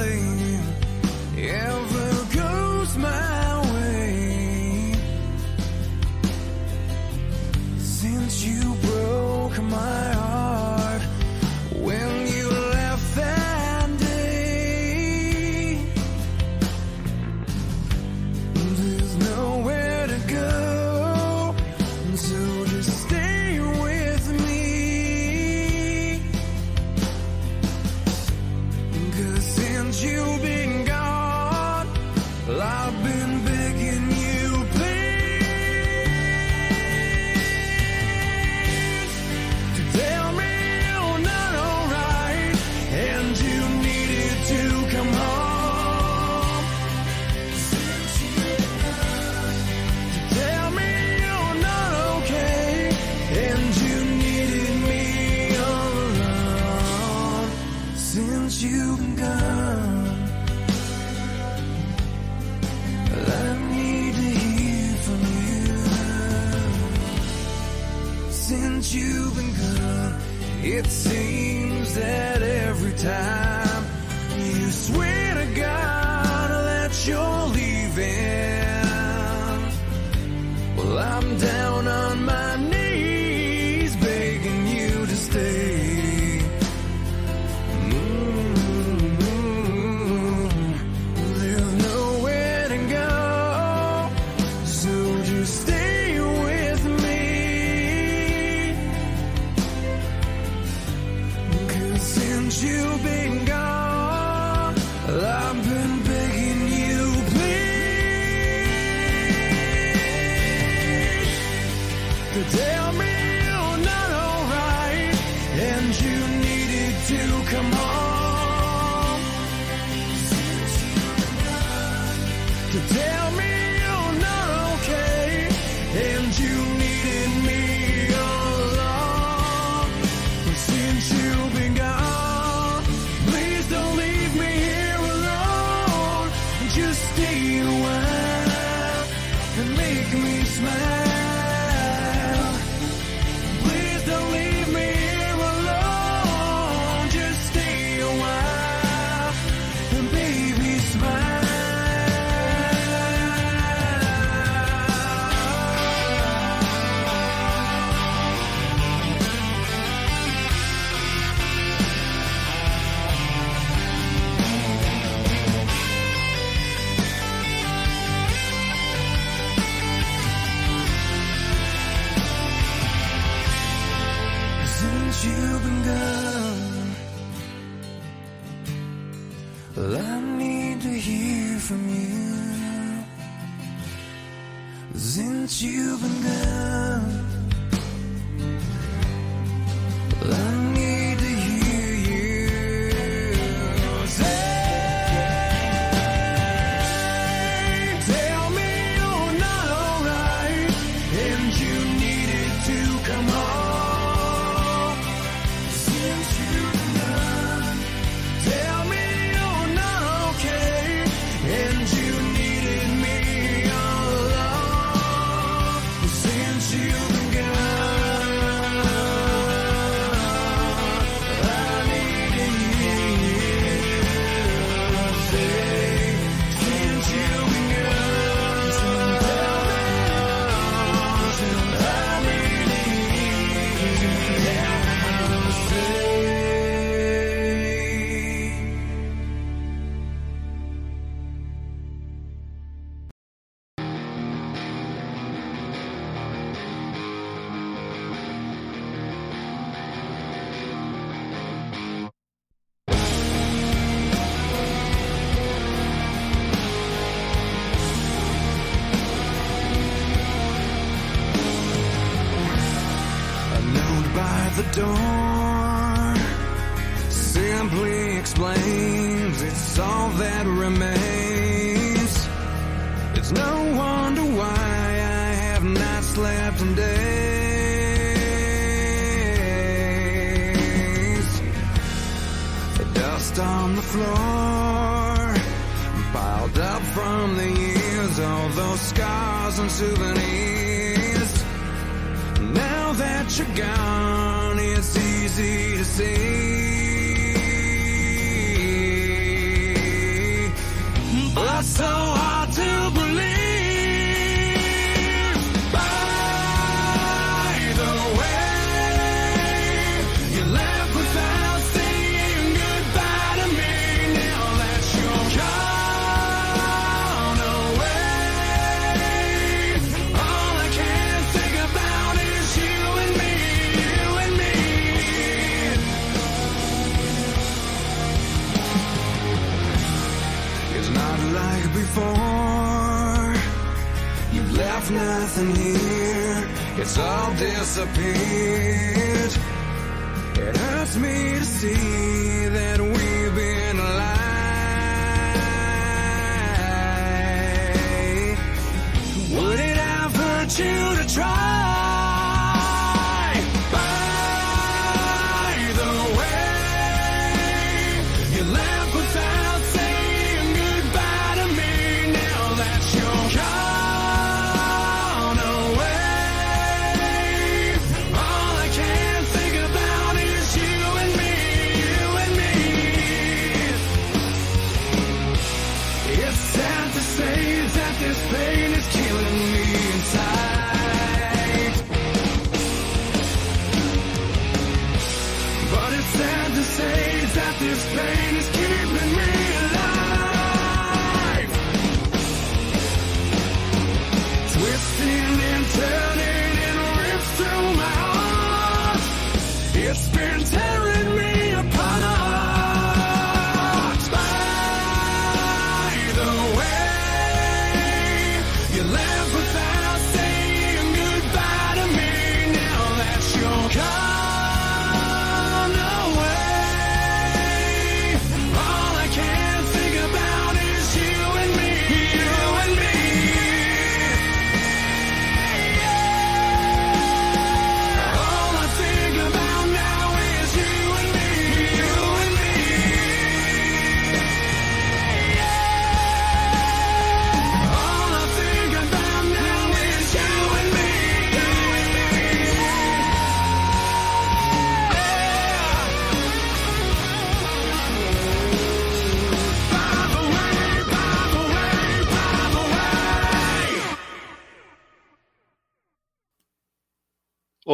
nothing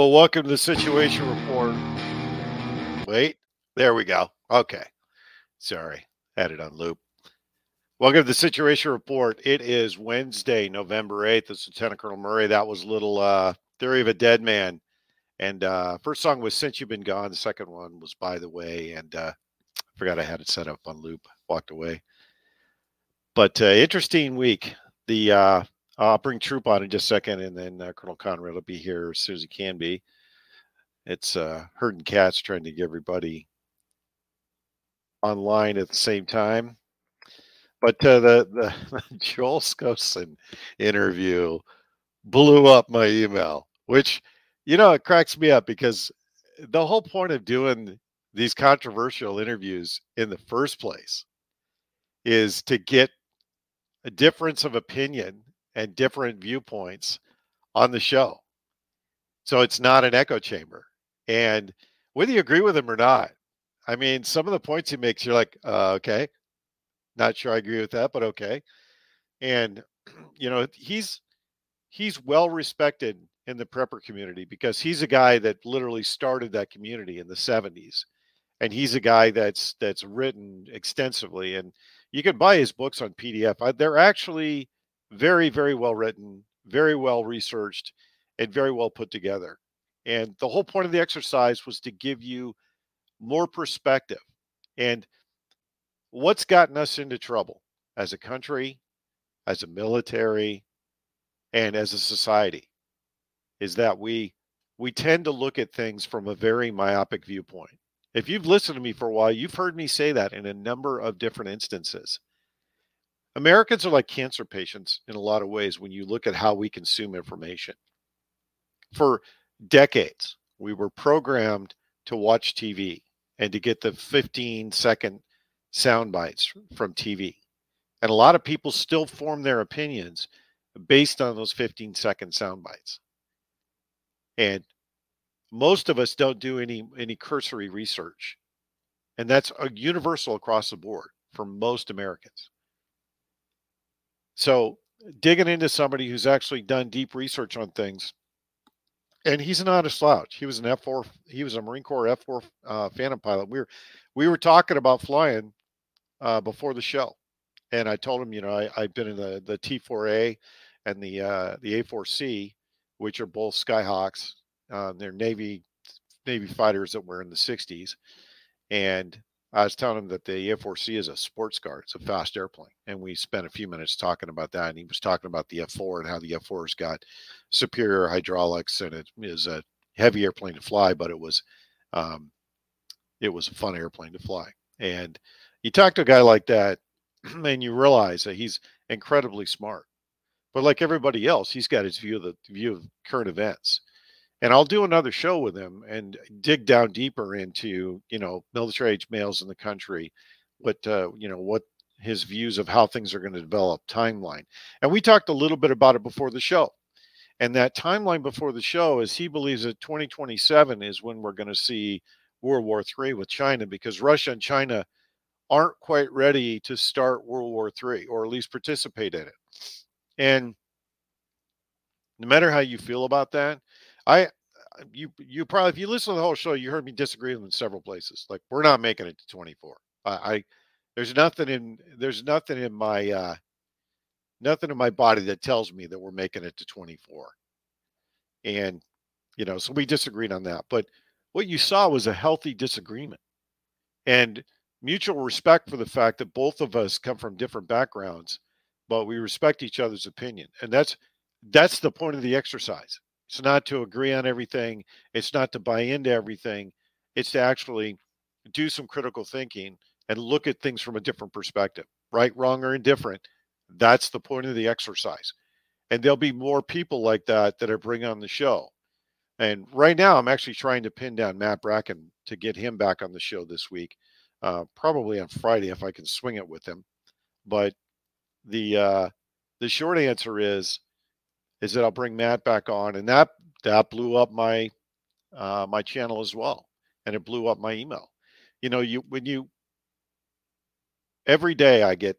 Well, welcome to the Situation Report. Wait, there we go. Okay. Sorry, had it on loop. Welcome to the Situation Report. It is Wednesday, November 8th. It's Lieutenant Colonel Murray. That was little uh, Theory of a Deadman. And uh, first song was Since You've Been Gone. The second one was By the Way. And uh, I forgot I had it set up on loop. Walked away. But uh, interesting week. The uh, I'll bring Troop on in just a second, and then uh, Colonel Conrad will be here as soon as he can be. It's uh, herding cats trying to get everybody online at the same time. But uh, the, the Joel Skousen interview blew up my email, which you know it cracks me up because the whole point of doing these controversial interviews in the first place is to get a difference of opinion and different viewpoints on the show. So it's not an echo chamber. And whether you agree with him or not, I mean, some of the points he makes, you're like, uh, okay, not sure I agree with that, but okay. And you know, he's he's well respected in the prepper community because he's a guy that literally started that community in the 70s. And he's a guy that's that's written extensively and you can buy his books on PDF. I, they're actually very very well written, very well researched and very well put together. And the whole point of the exercise was to give you more perspective. And what's gotten us into trouble as a country, as a military, and as a society is that we we tend to look at things from a very myopic viewpoint. If you've listened to me for a while, you've heard me say that in a number of different instances. Americans are like cancer patients in a lot of ways when you look at how we consume information. For decades, we were programmed to watch TV and to get the 15 second sound bites from TV. And a lot of people still form their opinions based on those 15 second sound bites. And most of us don't do any any cursory research. And that's a universal across the board for most Americans. So digging into somebody who's actually done deep research on things, and he's not a slouch. He was an F four. He was a Marine Corps F four uh, Phantom pilot. We were we were talking about flying uh, before the show, and I told him, you know, I, I've been in the the T four A and the uh, the A four C, which are both Skyhawks. Uh, they're Navy Navy fighters that were in the '60s, and I was telling him that the A4C is a sports car. It's a fast airplane. And we spent a few minutes talking about that. And he was talking about the F4 and how the F4's got superior hydraulics and it is a heavy airplane to fly, but it was um, it was a fun airplane to fly. And you talk to a guy like that, and you realize that he's incredibly smart. But like everybody else, he's got his view of the view of current events and I'll do another show with him and dig down deeper into you know military age males in the country, what uh, you know what his views of how things are going to develop timeline, and we talked a little bit about it before the show, and that timeline before the show is he believes that 2027 is when we're going to see World War III with China because Russia and China aren't quite ready to start World War III or at least participate in it, and no matter how you feel about that I you you probably if you listen to the whole show, you heard me disagree with them in several places. Like we're not making it to 24. I, I there's nothing in there's nothing in my uh nothing in my body that tells me that we're making it to 24. And you know, so we disagreed on that. But what you saw was a healthy disagreement and mutual respect for the fact that both of us come from different backgrounds, but we respect each other's opinion. And that's that's the point of the exercise it's not to agree on everything. It's not to buy into everything. It's to actually do some critical thinking and look at things from a different perspective, right, wrong, or indifferent. That's the point of the exercise. And there'll be more people like that that I bring on the show. And right now, I'm actually trying to pin down Matt Bracken to get him back on the show this week, uh, probably on Friday if I can swing it with him. But the uh, the short answer is is that I'll bring Matt back on, and that that blew up my uh, my channel as well, and it blew up my email. You know, you when you every day I get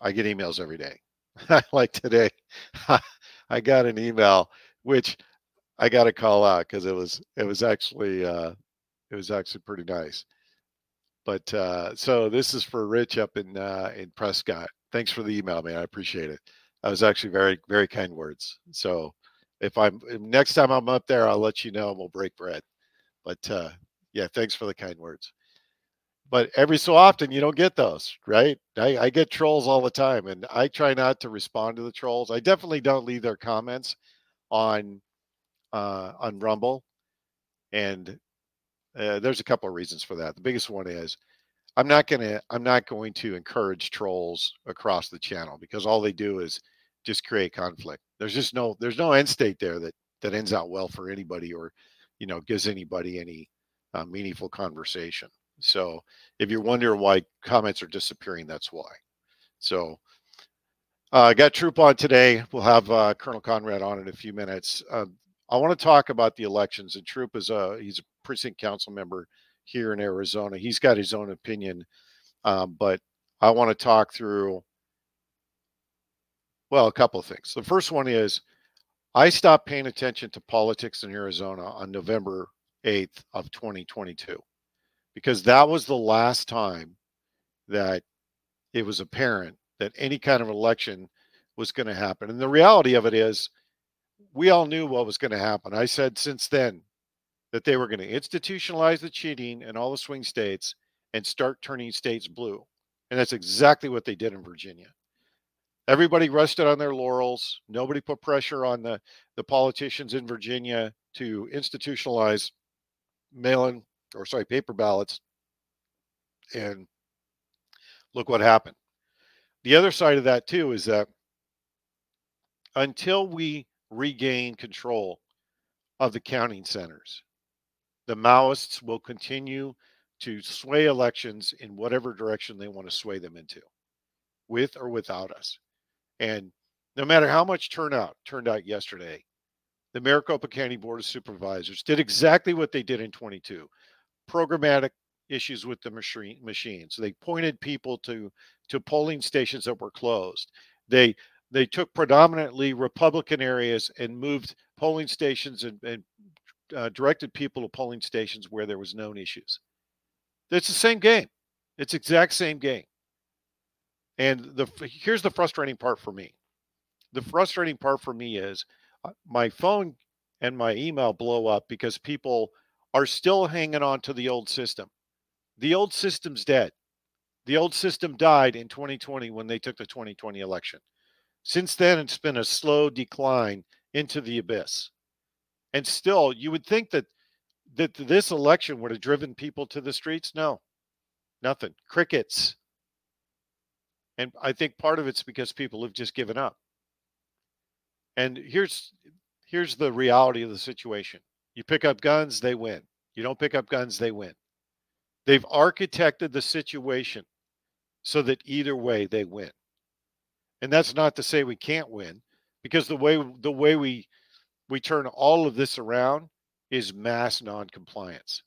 I get emails every day. like today, I got an email which I got to call out because it was it was actually uh, it was actually pretty nice. But uh, so this is for Rich up in uh, in Prescott. Thanks for the email, man. I appreciate it. That was actually very, very kind words. So if I'm next time I'm up there, I'll let you know and we'll break bread. But uh, yeah, thanks for the kind words. But every so often you don't get those, right? I, I get trolls all the time, and I try not to respond to the trolls. I definitely don't leave their comments on uh, on Rumble, and uh, there's a couple of reasons for that. The biggest one is I'm not gonna I'm not going to encourage trolls across the channel because all they do is just create conflict. There's just no there's no end state there that that ends out well for anybody or you know gives anybody any uh, meaningful conversation. So if you're wondering why comments are disappearing, that's why. So uh, I got Troop on today. We'll have uh, Colonel Conrad on in a few minutes. Um, I want to talk about the elections. And Troop is a he's a precinct council member here in Arizona. He's got his own opinion, um, but I want to talk through well, a couple of things. The first one is I stopped paying attention to politics in Arizona on November 8th of 2022 because that was the last time that it was apparent that any kind of election was going to happen. And the reality of it is we all knew what was going to happen. I said since then that they were going to institutionalize the cheating in all the swing states and start turning states blue. And that's exactly what they did in Virginia everybody rested on their laurels. Nobody put pressure on the, the politicians in Virginia to institutionalize mail in or sorry, paper ballots. And look what happened. The other side of that, too, is that until we regain control of the counting centers, the Maoists will continue to sway elections in whatever direction they want to sway them into, with or without us. And no matter how much turnout turned out yesterday, the Maricopa County Board of Supervisors did exactly what they did in 22 programmatic issues with the machine machines. They pointed people to to polling stations that were closed. They they took predominantly Republican areas and moved polling stations and, and uh, directed people to polling stations where there was known issues. It's the same game. It's exact same game. And the here's the frustrating part for me. The frustrating part for me is uh, my phone and my email blow up because people are still hanging on to the old system. The old system's dead. The old system died in 2020 when they took the 2020 election. Since then, it's been a slow decline into the abyss. And still, you would think that that this election would have driven people to the streets. No, nothing. Crickets. And I think part of it's because people have just given up. And here's here's the reality of the situation. You pick up guns, they win. You don't pick up guns, they win. They've architected the situation so that either way they win. And that's not to say we can't win because the way the way we we turn all of this around is mass noncompliance.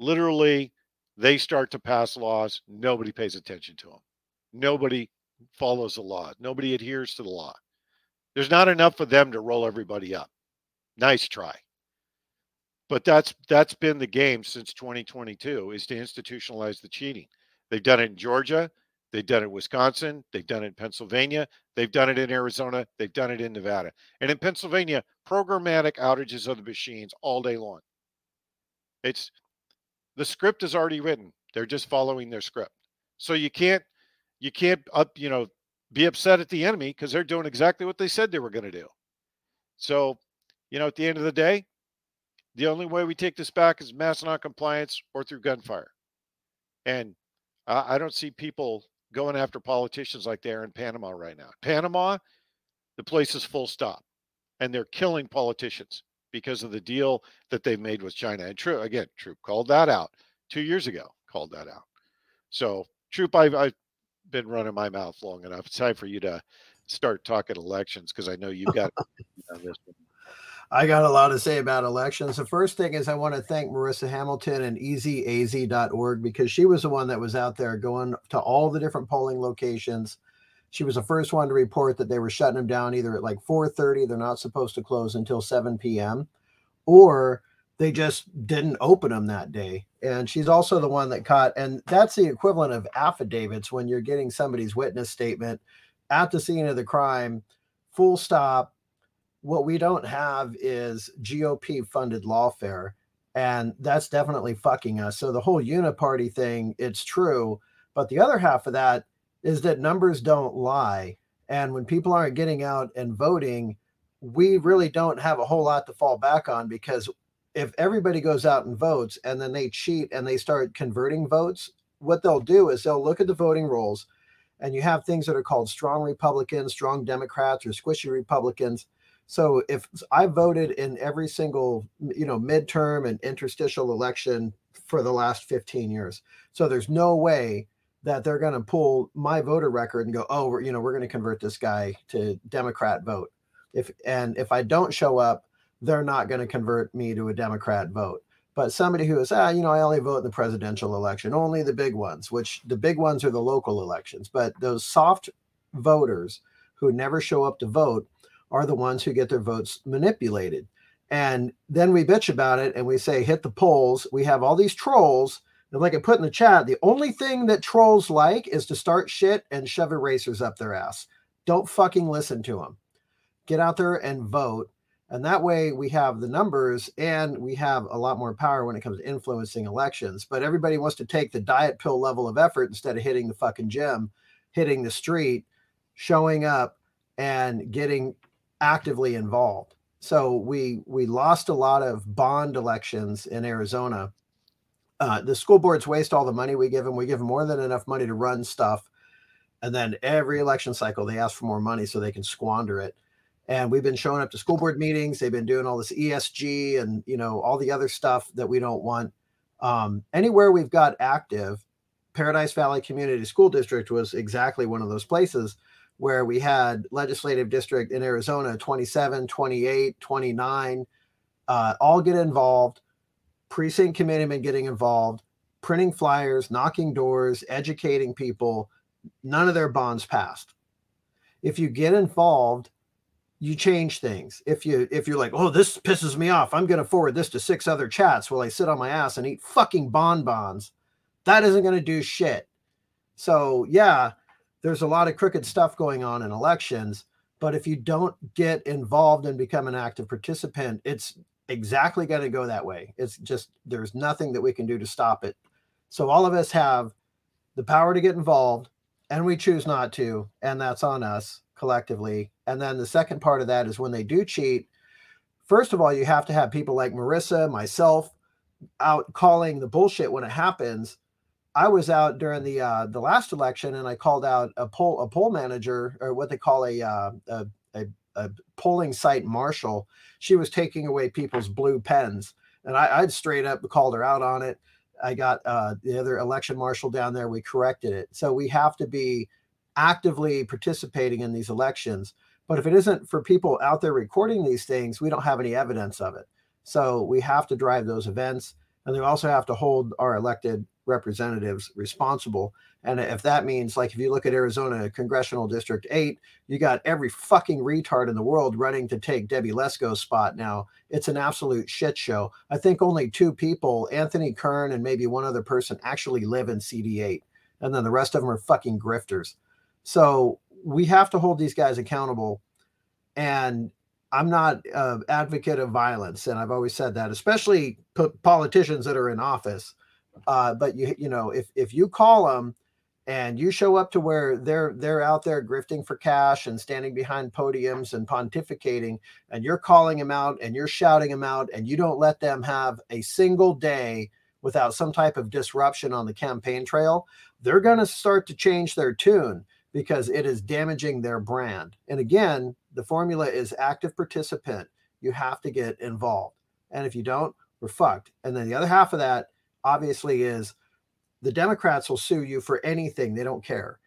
Literally, they start to pass laws, nobody pays attention to them. Nobody follows the law. Nobody adheres to the law. There's not enough for them to roll everybody up. Nice try. But that's that's been the game since 2022 is to institutionalize the cheating. They've done it in Georgia, they've done it in Wisconsin, they've done it in Pennsylvania, they've done it in Arizona, they've done it in Nevada. And in Pennsylvania, programmatic outages of the machines all day long. It's the script is already written. They're just following their script. So you can't you can't up, you know, be upset at the enemy because they're doing exactly what they said they were going to do. So, you know, at the end of the day, the only way we take this back is mass noncompliance or through gunfire. And I, I don't see people going after politicians like they are in Panama right now. Panama, the place is full stop, and they're killing politicians because of the deal that they've made with China. And Troop, again, Troop called that out two years ago. Called that out. So, Troop, I've, I've been running my mouth long enough. It's time for you to start talking elections because I know you've got on this one. I got a lot to say about elections. The first thing is I want to thank Marissa Hamilton and ezaz.org because she was the one that was out there going to all the different polling locations. She was the first one to report that they were shutting them down either at like 4:30, they're not supposed to close until 7 p.m., or they just didn't open them that day. And she's also the one that caught, and that's the equivalent of affidavits when you're getting somebody's witness statement at the scene of the crime, full stop what we don't have is GOP funded lawfare. And that's definitely fucking us. So the whole uniparty thing, it's true. But the other half of that is that numbers don't lie. And when people aren't getting out and voting, we really don't have a whole lot to fall back on because if everybody goes out and votes and then they cheat and they start converting votes, what they'll do is they'll look at the voting rolls and you have things that are called strong Republicans, strong Democrats, or squishy Republicans so if I voted in every single, you know, midterm and interstitial election for the last 15 years. So there's no way that they're going to pull my voter record and go, "Oh, you know, we're going to convert this guy to Democrat vote." If and if I don't show up, they're not going to convert me to a Democrat vote. But somebody who is, ah, you know, I only vote in the presidential election, only the big ones, which the big ones are the local elections. But those soft voters who never show up to vote, are the ones who get their votes manipulated. And then we bitch about it and we say, hit the polls. We have all these trolls. And like I put in the chat, the only thing that trolls like is to start shit and shove erasers up their ass. Don't fucking listen to them. Get out there and vote. And that way we have the numbers and we have a lot more power when it comes to influencing elections. But everybody wants to take the diet pill level of effort instead of hitting the fucking gym, hitting the street, showing up and getting actively involved. So we we lost a lot of bond elections in Arizona. Uh, the school boards waste all the money we give them. We give them more than enough money to run stuff, and then every election cycle they ask for more money so they can squander it. And we've been showing up to school board meetings. They've been doing all this ESG and you know all the other stuff that we don't want. Um, anywhere we've got active, Paradise Valley Community School District was exactly one of those places where we had legislative district in Arizona 27, 28, 29, uh, all get involved, precinct committeemen getting involved, printing flyers, knocking doors, educating people. None of their bonds passed. if you get involved, you change things. If you if you're like, oh, this pisses me off, I'm gonna forward this to six other chats while I sit on my ass and eat fucking bonbons. That isn't gonna do shit. So yeah, there's a lot of crooked stuff going on in elections, but if you don't get involved and become an active participant, it's exactly going to go that way. It's just there's nothing that we can do to stop it. So all of us have the power to get involved and we choose not to, and that's on us collectively. And then the second part of that is when they do cheat, first of all, you have to have people like Marissa, myself out calling the bullshit when it happens. I was out during the uh, the last election, and I called out a poll a poll manager or what they call a uh, a, a, a polling site marshal. She was taking away people's blue pens, and I, I'd straight up called her out on it. I got uh, the other election marshal down there. We corrected it. So we have to be actively participating in these elections. But if it isn't for people out there recording these things, we don't have any evidence of it. So we have to drive those events. And we also have to hold our elected representatives responsible. And if that means, like, if you look at Arizona Congressional District 8, you got every fucking retard in the world running to take Debbie Lesko's spot now. It's an absolute shit show. I think only two people, Anthony Kern and maybe one other person, actually live in CD8. And then the rest of them are fucking grifters. So we have to hold these guys accountable. And I'm not an advocate of violence, and I've always said that, especially p- politicians that are in office. Uh, but you you know if if you call them and you show up to where they're they're out there grifting for cash and standing behind podiums and pontificating, and you're calling them out and you're shouting them out, and you don't let them have a single day without some type of disruption on the campaign trail, they're going to start to change their tune because it is damaging their brand. And again, the formula is active participant. You have to get involved. And if you don't, we're fucked. And then the other half of that obviously is the Democrats will sue you for anything. They don't care.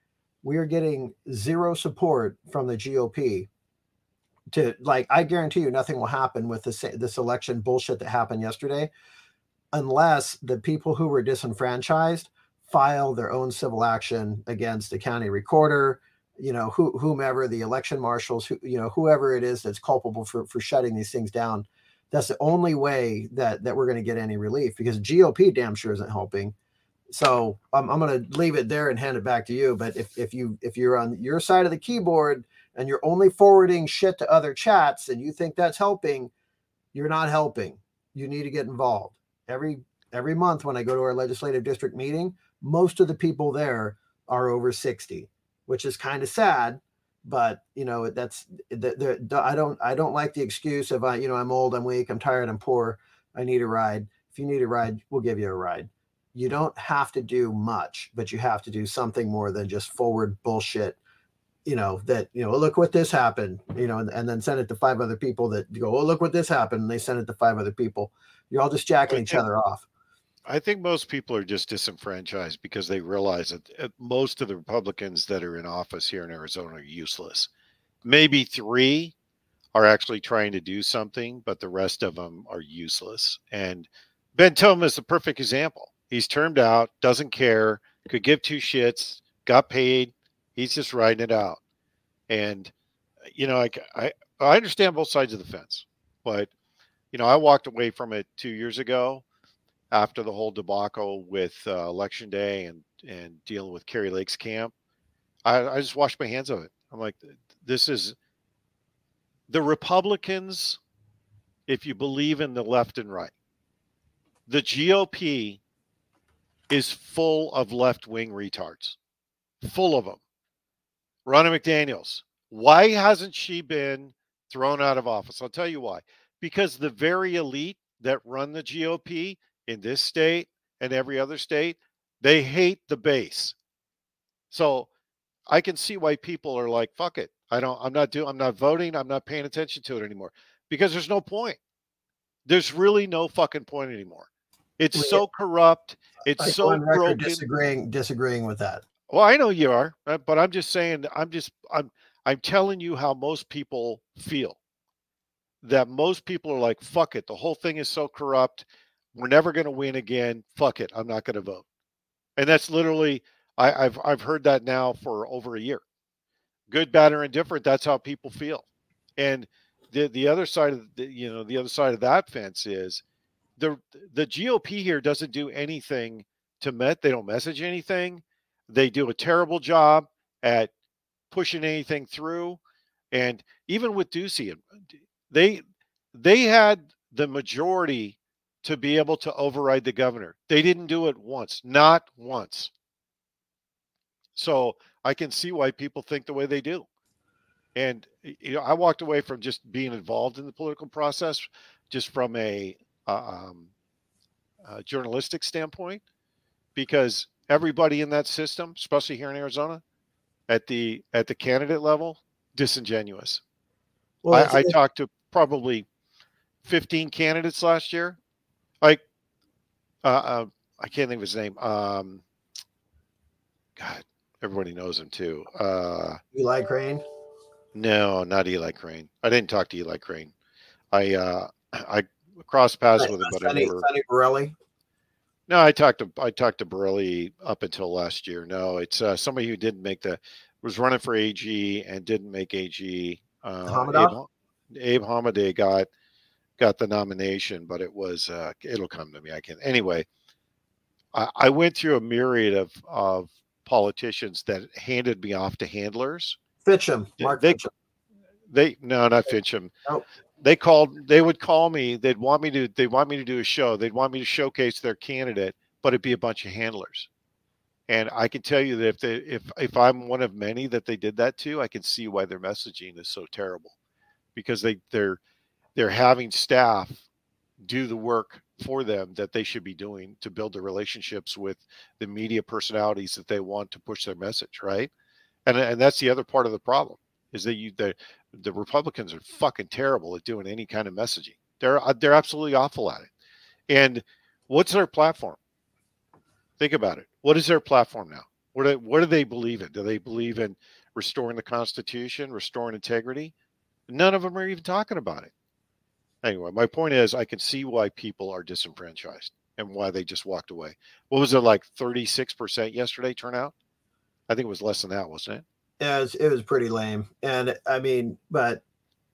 We are getting zero support from the GOP to like I guarantee you nothing will happen with this this election bullshit that happened yesterday unless the people who were disenfranchised file their own civil action against the county recorder, you know, who, whomever the election marshals, who, you know, whoever it is that's culpable for, for shutting these things down. That's the only way that that we're going to get any relief because GOP damn sure isn't helping. So I'm, I'm going to leave it there and hand it back to you. But if, if you if you're on your side of the keyboard and you're only forwarding shit to other chats and you think that's helping, you're not helping. You need to get involved. Every every month when I go to our legislative district meeting, most of the people there are over 60 which is kind of sad but you know that's the, the, i don't i don't like the excuse of i you know i'm old i'm weak i'm tired i'm poor i need a ride. If you need a ride we'll give you a ride. You don't have to do much but you have to do something more than just forward bullshit you know that you know look what this happened you know and, and then send it to five other people that go oh look what this happened and they send it to five other people. You're all just jacking each other off I think most people are just disenfranchised because they realize that uh, most of the Republicans that are in office here in Arizona are useless. Maybe three are actually trying to do something, but the rest of them are useless. And Ben Toma is the perfect example. He's termed out, doesn't care, could give two shits, got paid. He's just riding it out. And, you know, I, I, I understand both sides of the fence, but, you know, I walked away from it two years ago after the whole debacle with uh, election day and and dealing with Kari Lake's camp, I, I just washed my hands of it. I'm like, this is the Republicans. If you believe in the left and right, the GOP is full of left wing retards, full of them. Ronna McDaniels, why hasn't she been thrown out of office? I'll tell you why. Because the very elite that run the GOP in this state and every other state, they hate the base. So I can see why people are like, fuck it. I don't, I'm not doing, I'm not voting. I'm not paying attention to it anymore because there's no point. There's really no fucking point anymore. It's so corrupt. It's I so broken. Disagreeing, disagreeing with that. Well, I know you are, uh, but I'm just saying. I'm just. I'm. I'm telling you how most people feel. That most people are like, "Fuck it." The whole thing is so corrupt. We're never going to win again. Fuck it. I'm not going to vote. And that's literally I, I've I've heard that now for over a year. good, bad, or indifferent. That's how people feel. And the the other side of the you know the other side of that fence is the the GOP here doesn't do anything to met. They don't message anything. They do a terrible job at pushing anything through. And even with Ducey, they they had the majority to be able to override the governor. They didn't do it once, not once. So I can see why people think the way they do. And you know, I walked away from just being involved in the political process, just from a, uh, um, a journalistic standpoint, because everybody in that system, especially here in Arizona, at the at the candidate level, disingenuous. Well, I, I talked to probably 15 candidates last year. Like, uh, uh, I can't think of his name. Um, God, everybody knows him too. Uh, Eli Crane. No, not Eli Crane. I didn't talk to Eli Crane. I uh, I crossed paths with him, but Sonny, I never. Sonny Borelli. No, I talked to I talked to Borelli up until last year. No, it's uh, somebody who didn't make the was running for AG and didn't make AG. Uh, Abe, Abe Hamadeh got got the nomination, but it was uh, it'll come to me. I can anyway. I, I went through a myriad of of politicians that handed me off to handlers. Finchem, Mark they, Finchem. They no, not Finchem. Nope. They called. They would call me. They'd want me to. They want me to do a show. They'd want me to showcase their candidate, but it'd be a bunch of handlers. And I can tell you that if they, if if I'm one of many that they did that to, I can see why their messaging is so terrible, because they they're they're having staff do the work for them that they should be doing to build the relationships with the media personalities that they want to push their message, right? And and that's the other part of the problem is that you the the Republicans are fucking terrible at doing any kind of messaging. They're uh, they're absolutely awful at it. And what's their platform? Think about it. What is their platform now? What do, what do they believe in? Do they believe in restoring the Constitution, restoring integrity? None of them are even talking about it. Anyway, my point is, I can see why people are disenfranchised and why they just walked away. What was it like? Thirty six percent yesterday turnout. I think it was less than that, wasn't it? Yeah, it was, it was pretty lame. And I mean, but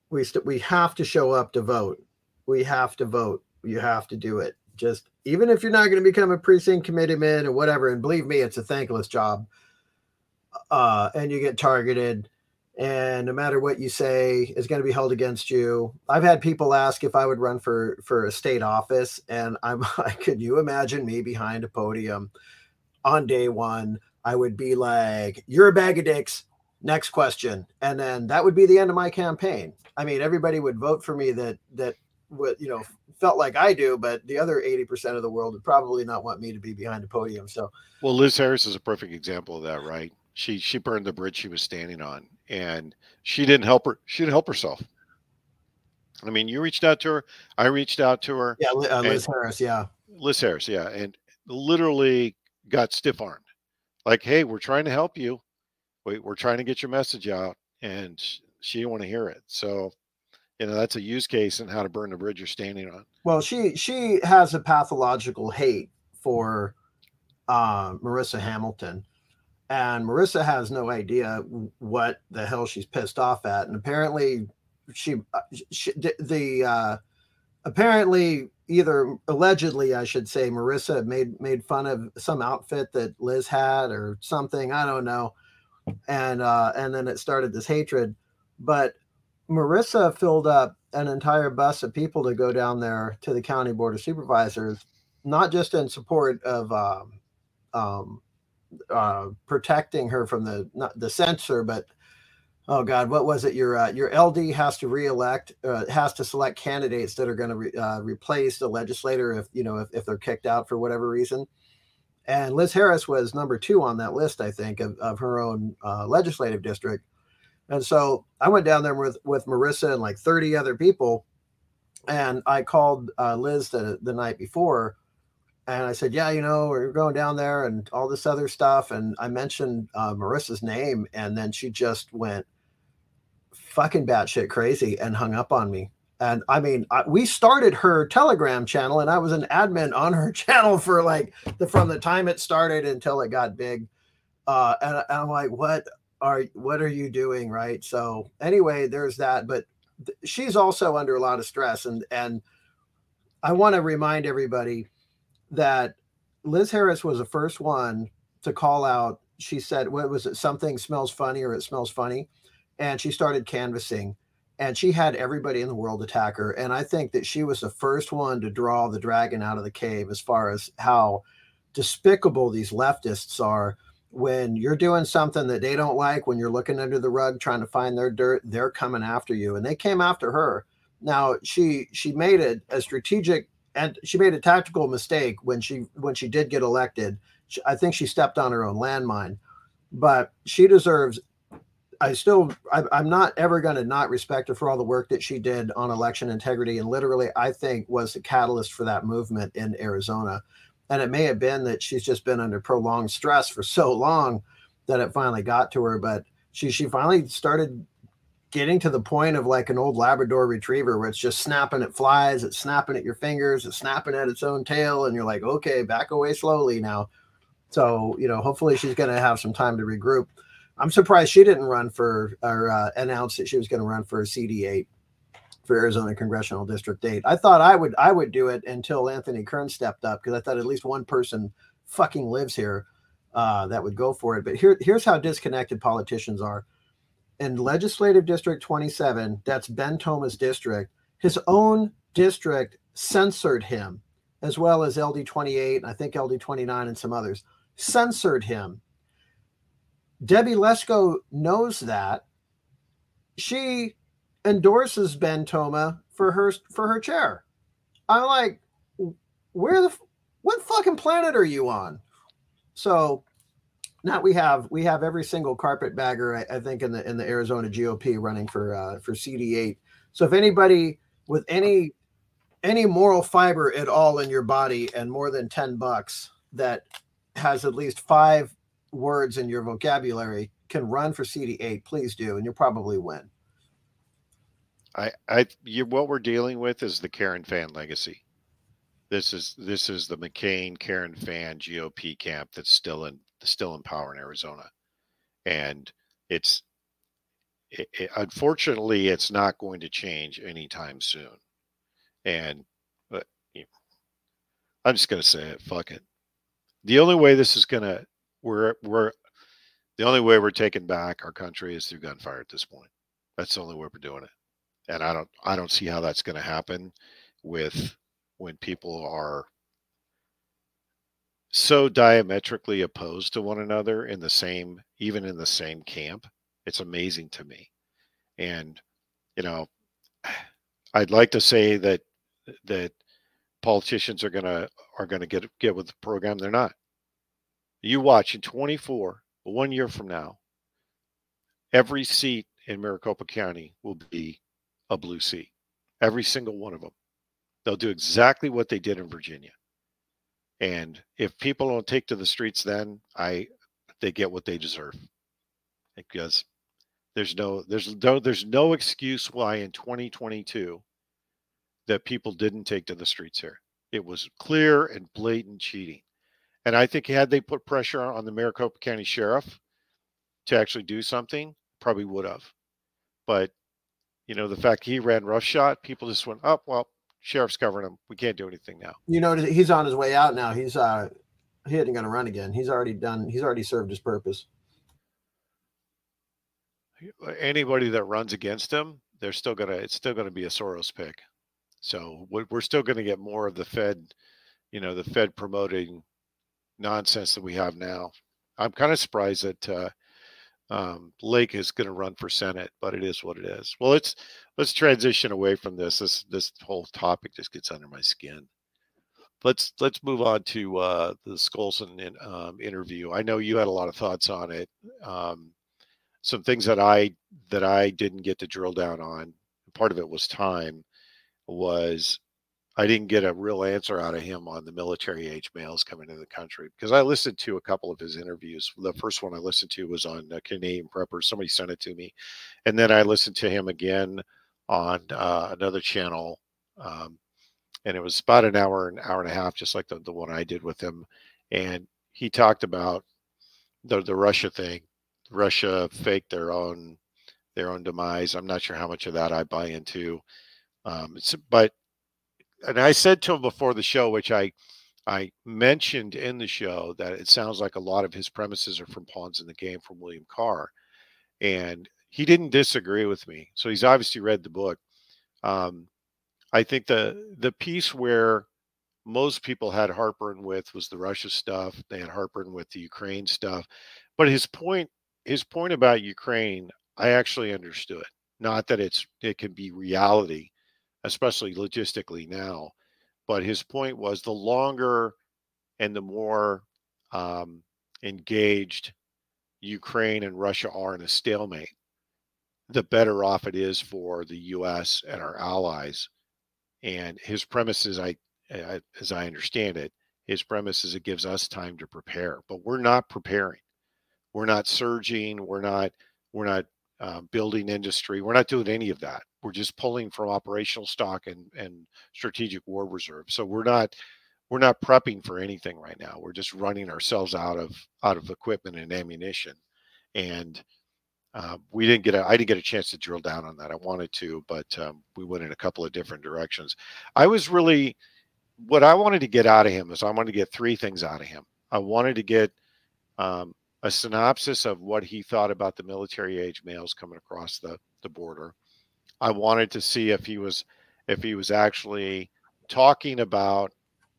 we st- we have to show up to vote. We have to vote. You have to do it. Just even if you're not going to become a precinct committeeman or whatever, and believe me, it's a thankless job. Uh, and you get targeted, and no matter what you say is going to be held against you. I've had people ask if I would run for for a state office, and I'm like, could you imagine me behind a podium on day one? I would be like, "You're a bag of dicks." Next question, and then that would be the end of my campaign. I mean, everybody would vote for me that that would you know felt like I do, but the other 80% of the world would probably not want me to be behind a podium. So, well, Liz Harris is a perfect example of that, right? She she burned the bridge she was standing on, and she didn't help her. She didn't help herself. I mean, you reached out to her. I reached out to her. Yeah, uh, Liz Harris. Yeah, Liz Harris. Yeah, and literally got stiff armed. Like, hey, we're trying to help you. We, we're trying to get your message out, and she didn't want to hear it. So you know that's a use case in how to burn the bridge you're standing on well she she has a pathological hate for uh, marissa hamilton and marissa has no idea what the hell she's pissed off at and apparently she, uh, she the uh apparently either allegedly i should say marissa made made fun of some outfit that liz had or something i don't know and uh and then it started this hatred but Marissa filled up an entire bus of people to go down there to the county board of supervisors, not just in support of um, um, uh, protecting her from the not the censor, but oh god, what was it? Your uh, your LD has to reelect, uh, has to select candidates that are going to re, uh, replace the legislator if you know if, if they're kicked out for whatever reason. And Liz Harris was number two on that list, I think, of, of her own uh, legislative district and so I went down there with with Marissa and like 30 other people, and I called uh, Liz the the night before, and I said, "Yeah, you know, we're going down there and all this other stuff." And I mentioned uh, Marissa's name, and then she just went fucking batshit crazy and hung up on me. And I mean, I, we started her Telegram channel, and I was an admin on her channel for like the from the time it started until it got big. Uh, and, and I'm like, what? are what are you doing right so anyway there's that but th- she's also under a lot of stress and and i want to remind everybody that liz harris was the first one to call out she said what was it something smells funny or it smells funny? And she started canvassing and she had everybody in the world attack her. And i think that she was the first one to draw the dragon out of the cave as far as how despicable these leftists are when you're doing something that they don't like when you're looking under the rug trying to find their dirt they're coming after you. And they came after her. Now she she made it a strategic and she made a tactical mistake when she when she did get elected. She- i think she stepped on her own landmine but she deserves i still I, i'm not ever going to not respect her for all the work that she did on election integrity and literally i think was the catalyst for that movement in arizona. And it may have been that she's just been under prolonged stress for so long that it finally got to her but she she finally started getting to the point of like an old labrador retriever where it's just snapping at flies it's snapping at your fingers it's snapping at its own tail and you're like okay back away slowly now so you know hopefully she's going to have some time to regroup i'm surprised she didn't run for or uh, announce that she was going to run for a cd8 for Arizona Congressional District 8. I thought I would I would do it until Anthony Kern stepped up because I thought at least one person fucking lives here uh, that would go for it. But here here's how disconnected politicians are. In Legislative District 27, that's Ben Toma's district, his own district censored him, as well as LD 28, and I think LD 29 and some others, censored him. Debbie Lesko knows that. She endorses Ben Toma for her for her chair. I'm like, where the what fucking planet are you on? So now we have we have every single carpetbagger I, I think in the in the Arizona GOP running for uh, for CD8. So if anybody with any any moral fiber at all in your body and more than 10 bucks that has at least five words in your vocabulary can run for CD8, please do, and you'll probably win. I, I, you, what we're dealing with is the Karen Fann legacy. This is this is the McCain Karen Fann GOP camp that's still in still in power in Arizona, and it's it, it, unfortunately it's not going to change anytime soon. And but you know, I'm just going to say it. Fuck it. The only way this is going to we're we're the only way we're taking back our country is through gunfire at this point. That's the only way we're doing it and I don't I don't see how that's going to happen with when people are so diametrically opposed to one another in the same even in the same camp. It's amazing to me. And you know, I'd like to say that that politicians are going to are going to get get with the program. They're not. You watch in 24, one year from now, every seat in Maricopa County will be a blue seat. Every single one of them. They'll do exactly what they did in Virginia. And if people don't take to the streets then, I they get what they deserve. Because there's no there's no there's no excuse why in 2022 that people didn't take to the streets here. It was clear and blatant cheating. And I think had they put pressure on the Maricopa County Sheriff to actually do something, probably would have. But you know, the fact he ran roughshod, people just went, "Oh, well, sheriff's covering him. We can't do anything now." You know, he's on his way out now. He's uh he isn't going to run again. He's already done. He's already served his purpose. Anybody that runs against him, they're still gonna. It's still gonna be a Soros pick. So we- we're still going to get more of the Fed, you know, the Fed promoting nonsense that we have now. I'm kind of surprised that uh, um, Lake is going to run for Senate, but it is what it is. Well, let's let's transition away from this. This this whole topic just gets under my skin. Let's let's move on to uh, the Skousen in, um, interview. I know you had a lot of thoughts on it. Um, some things that I that I didn't get to drill down on. Part of it was time. Was I didn't get a real answer out of him on the military age males coming into the country because I listened to a couple of his interviews. The first one I listened to was on uh, Canadian Preppers. Somebody sent it to me, and then I listened to him again on uh, another channel, um, and it was about an hour, an hour and a half, just like the, the one I did with him. And he talked about the the Russia thing, Russia faked their own their own demise. I'm not sure how much of that I buy into. Um, but and I said to him before the show, which I I mentioned in the show that it sounds like a lot of his premises are from Pawns in the Game from William Carr, and he didn't disagree with me. So he's obviously read the book. Um, I think the the piece where most people had heartburn with was the Russia stuff. They had heartburn with the Ukraine stuff, but his point his point about Ukraine, I actually understood. Not that it's it can be reality, especially logistically now, but his point was the longer and the more um, engaged Ukraine and Russia are in a stalemate, the better off it is for the U.S. and our allies. And his premise is, I, as I understand it, his premise is it gives us time to prepare, but we're not preparing. We're not surging. We're not. We're not uh, building industry. We're not doing any of that. We're just pulling from operational stock and and strategic war reserve. So we're not we're not prepping for anything right now. We're just running ourselves out of out of equipment and ammunition, and uh, we didn't get a, I didn't get a chance to drill down on that. I wanted to, but um, we went in a couple of different directions. I was really, what I wanted to get out of him is I wanted to get three things out of him. I wanted to get um, a synopsis of what he thought about the military age males coming across the, the border. I wanted to see if he was if he was actually talking about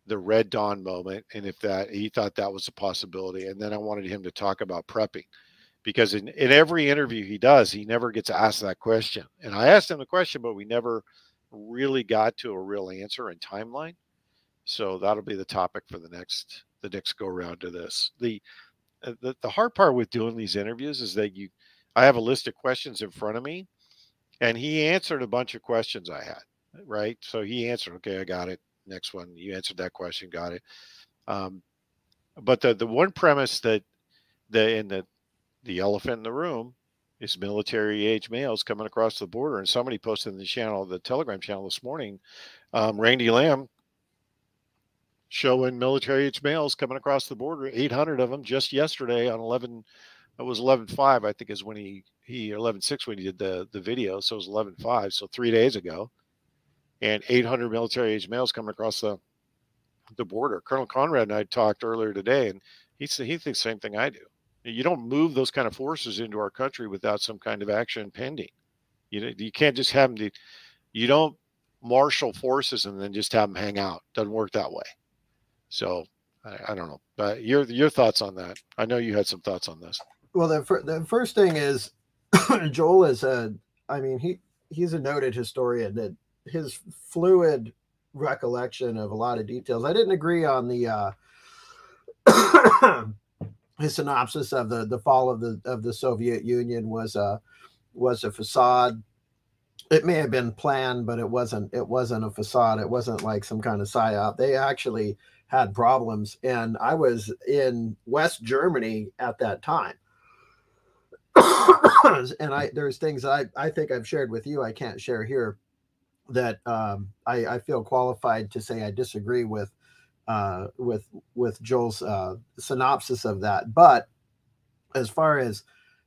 the Red Dawn moment and if that he thought that was a possibility. And then I wanted him to talk about prepping because in, in every interview he does, he never gets asked that question. And I asked him the question, but we never really got to a real answer and timeline. So that'll be the topic for the next the next go round to this. The, uh, the the hard part with doing these interviews is that you I have a list of questions in front of me and he answered a bunch of questions I had, right? So he answered, okay, I got it. Next one, you answered that question, got it. Um, but the the one premise that the in the the elephant in the room is military age males coming across the border. And somebody posted in the channel, the Telegram channel this morning, um, Randy Lamb showing military age males coming across the border, 800 of them just yesterday on 11. It was 11.5, I think, is when he he 11.6 when he did the the video. So it was 11.5, so three days ago, and 800 military age males coming across the the border. Colonel Conrad and I talked earlier today, and he said he thinks the same thing I do. You don't move those kind of forces into our country without some kind of action pending. You know, you can't just have them. To, you don't marshal forces and then just have them hang out. Doesn't work that way. So I, I don't know. But your your thoughts on that? I know you had some thoughts on this. Well, the fir- the first thing is Joel is a. I mean, he he's a noted historian that his fluid recollection of a lot of details. I didn't agree on the uh, his synopsis of the the fall of the of the Soviet Union was a was a facade. It may have been planned, but it wasn't. It wasn't a facade. It wasn't like some kind of psyop. They actually had problems, and I was in West Germany at that time. and I there's things I I think I've shared with you I can't share here that um, I, I feel qualified to say I disagree with uh, with with Joel's uh, synopsis of that. But as far as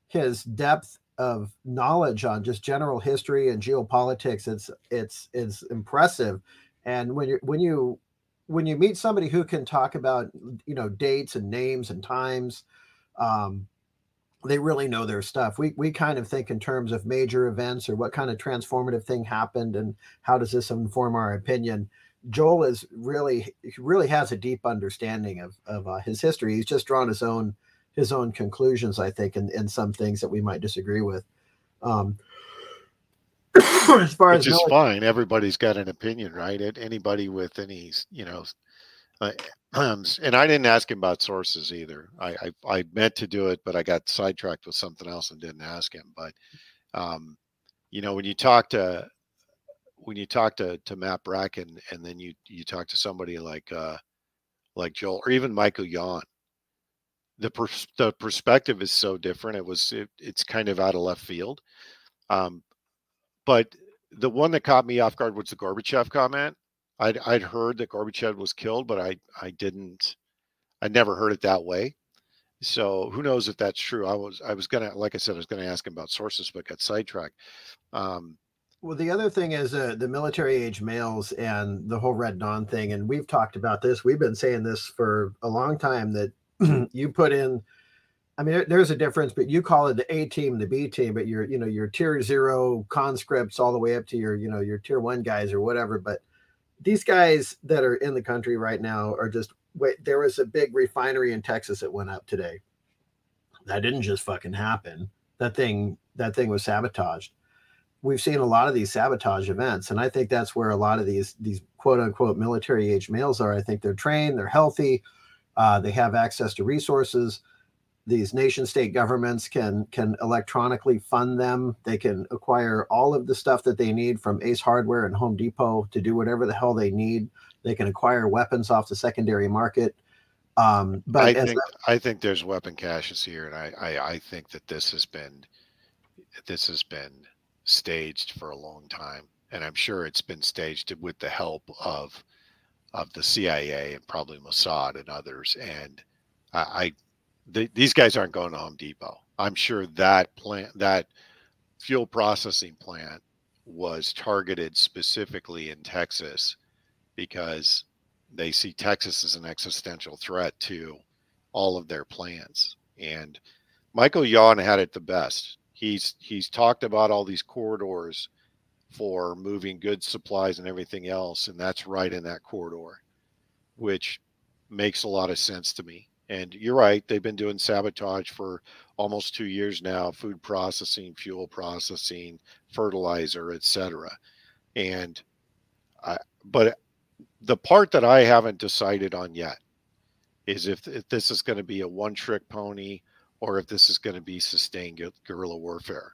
his depth of knowledge on just general history and geopolitics, it's it's it's impressive. And when you when you when you meet somebody who can talk about you know dates and names and times, um, they really know their stuff. We we kind of think in terms of major events or what kind of transformative thing happened and how does this inform our opinion. Joel is really really has a deep understanding of of uh, his history. He's just drawn his own his own conclusions, I think, in, in some things that we might disagree with. Um, as far Which as is fine. Everybody's got an opinion, right? Anybody with any, you know, and I didn't ask him about sources either. I, I, I meant to do it, but I got sidetracked with something else and didn't ask him. But um, you know, when you talk to when you talk to to Matt Bracken and then you you talk to somebody like uh like Joel or even Michael Yon, the pers- the perspective is so different. It was it, it's kind of out of left field. Um, but the one that caught me off guard was the Gorbachev comment. I'd I'd heard that Gorbachev was killed, but I I didn't I never heard it that way. So who knows if that's true? I was I was gonna like I said I was gonna ask him about sources, but got sidetracked. Um, Well, the other thing is uh, the military age males and the whole Red Dawn thing. And we've talked about this. We've been saying this for a long time that you put in. I mean, there's a difference, but you call it the A team, the B team, but you're, you know, your tier zero conscripts all the way up to your, you know, your tier one guys or whatever. But these guys that are in the country right now are just wait. There was a big refinery in Texas that went up today. That didn't just fucking happen. That thing, that thing was sabotaged we've seen a lot of these sabotage events and i think that's where a lot of these these quote unquote military age males are i think they're trained they're healthy uh, they have access to resources these nation state governments can can electronically fund them. They can acquire all of the stuff that they need from ace hardware and home depot to do whatever the hell they need. They can acquire weapons off the secondary market. Um, but I think I think there's weapon caches here, and I, I I think that this has been this has been staged for a long time, and I'm sure it's been staged with the help of of the CIA and probably Mossad and others. And I, I th- these guys aren't going to Home Depot. I'm sure that plant that fuel processing plant was targeted specifically in Texas because they see Texas as an existential threat to all of their plans. And Michael Yon had it the best. He's he's talked about all these corridors for moving goods, supplies, and everything else, and that's right in that corridor, which makes a lot of sense to me. And you're right; they've been doing sabotage for almost two years now: food processing, fuel processing, fertilizer, etc. And I, but the part that I haven't decided on yet is if, if this is going to be a one trick pony or if this is going to be sustained guerrilla warfare.